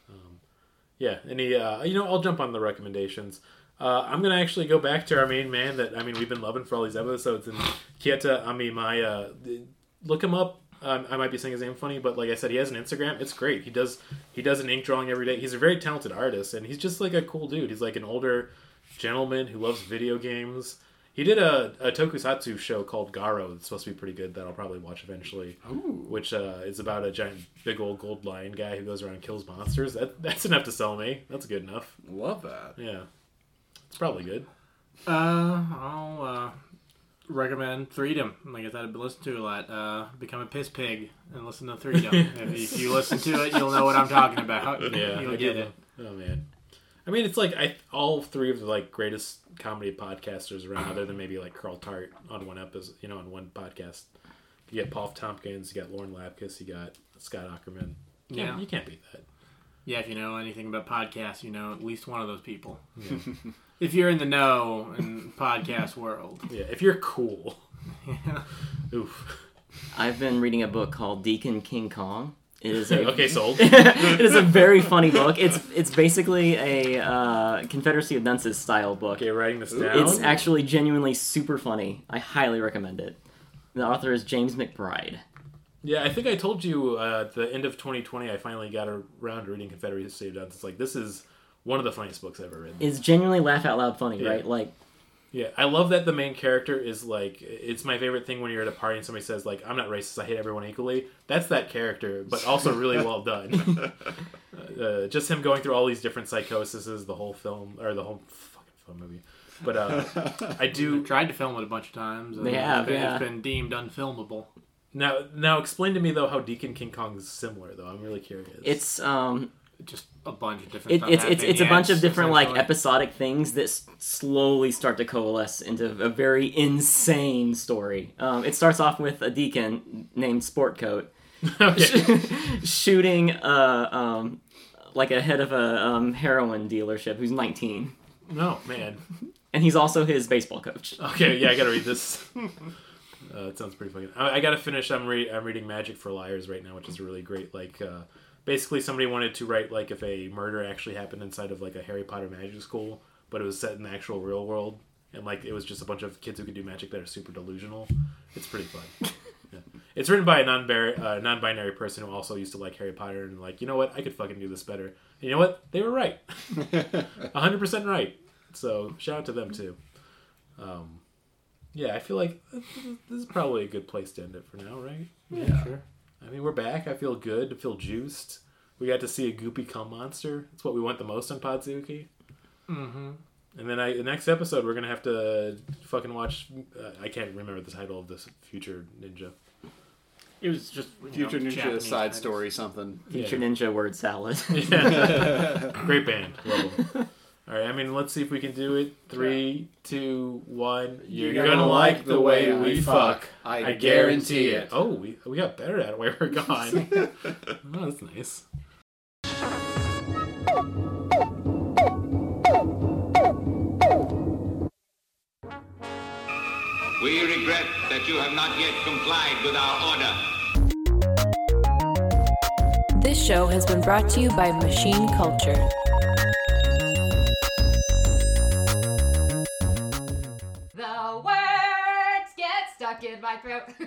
Um, yeah, any uh, you know I'll jump on the recommendations. Uh, I'm gonna actually go back to our main man that I mean we've been loving for all these episodes and Keita Amemiya. Look him up. Um, I might be saying his name funny, but like I said, he has an Instagram. It's great. He does he does an ink drawing every day. He's a very talented artist, and he's just like a cool dude. He's like an older gentleman who loves video games. He did a, a tokusatsu show called Garo. that's supposed to be pretty good. That I'll probably watch eventually. Which uh, is about a giant, big old gold lion guy who goes around and kills monsters. That that's enough to sell me. That's good enough. Love that. Yeah, it's probably good. Uh, I'll uh, recommend Threedom. Like I said, I've been listening to a lot. Uh, become a piss pig and listen to Threedom. if, if you listen to it, you'll know what I'm talking about. Yeah, you'll I get it. Oh man, I mean, it's like I all three of the like greatest comedy podcasters around, other than maybe like Carl Tart on one episode, you know, on one podcast. You get Paul Tompkins, you got Lauren Lapkus, you got Scott Aukerman. Yeah. you can't beat that. Yeah, if you know anything about podcasts, you know at least one of those people. if you're in the know in podcast world. Yeah, if you're cool. Yeah. Oof. I've been reading a book called Deacon King Kong. It is a Okay, sold. it is a very funny book. It's it's basically a uh, Confederacy of Dunces style book. Okay, writing this down. It's actually genuinely super funny. I highly recommend it. The author is James McBride. Yeah, I think I told you uh, at the end of 2020, I finally got around to reading Confederacy of Dunces. It's like this is one of the funniest books I've ever read. It's genuinely laugh out loud funny, Yeah. right? Like Yeah, I love that the main character is like. It's my favorite thing when you're at a party and somebody says like, "I'm not racist. I hate everyone equally." That's that character, but also really well done. uh, just him going through all these different psychoses, the whole film or the whole fucking film movie. But uh, I do Tried to film it a bunch of times. and They have, it's been, yeah. It's been deemed unfilmable. Now. Now explain to me though how Deacon King Kong is similar though. I'm really curious. it's um Just a bunch of different it, stuff it's it's it's a bunch of different like episodic things that s- slowly start to coalesce into a very insane story. Um, it starts off with a deacon named Sportcoat okay. shooting uh, um, like a head of a um, heroin dealership who's 19, no man. and he's also his baseball coach. Okay, yeah, I gotta read this. Uh, it sounds pretty fucking. I, I gotta finish. I'm re- I'm reading Magic for Liars right now, which is a really great. Like, uh, basically, somebody wanted to write like if a murder actually happened inside of like a Harry Potter magic school, but it was set in the actual real world, and like it was just a bunch of kids who could do magic that are super delusional. It's pretty fun. yeah. It's written by a non uh, non-binary person who also used to like Harry Potter and like you know what I could fucking do this better. And you know what they were right, hundred percent right. So shout out to them too. Um, yeah, I feel like this is probably a good place to end it for now, right? Yeah. Sure. I mean, we're back. I feel good. I feel juiced. We got to see a goopy cum monster. That's what we want the most on Podzooky. Mm-hmm. And then I, the next episode, we're gonna have to fucking watch. Uh, I can't remember the title of this future ninja. It was just Future know, Ninja Japanese side kind story something. Future Ninja word salad. Great band. Love 'em. All right. I mean, let's see if we can do it. Three, two, one. You're, gonna, like the way we fuck. I, I guarantee it. Oh, we, we got better at it while we're gone. oh, that's nice. We regret that you have not yet complied with our order. This show has been brought to you by Machine Culture. In my throat.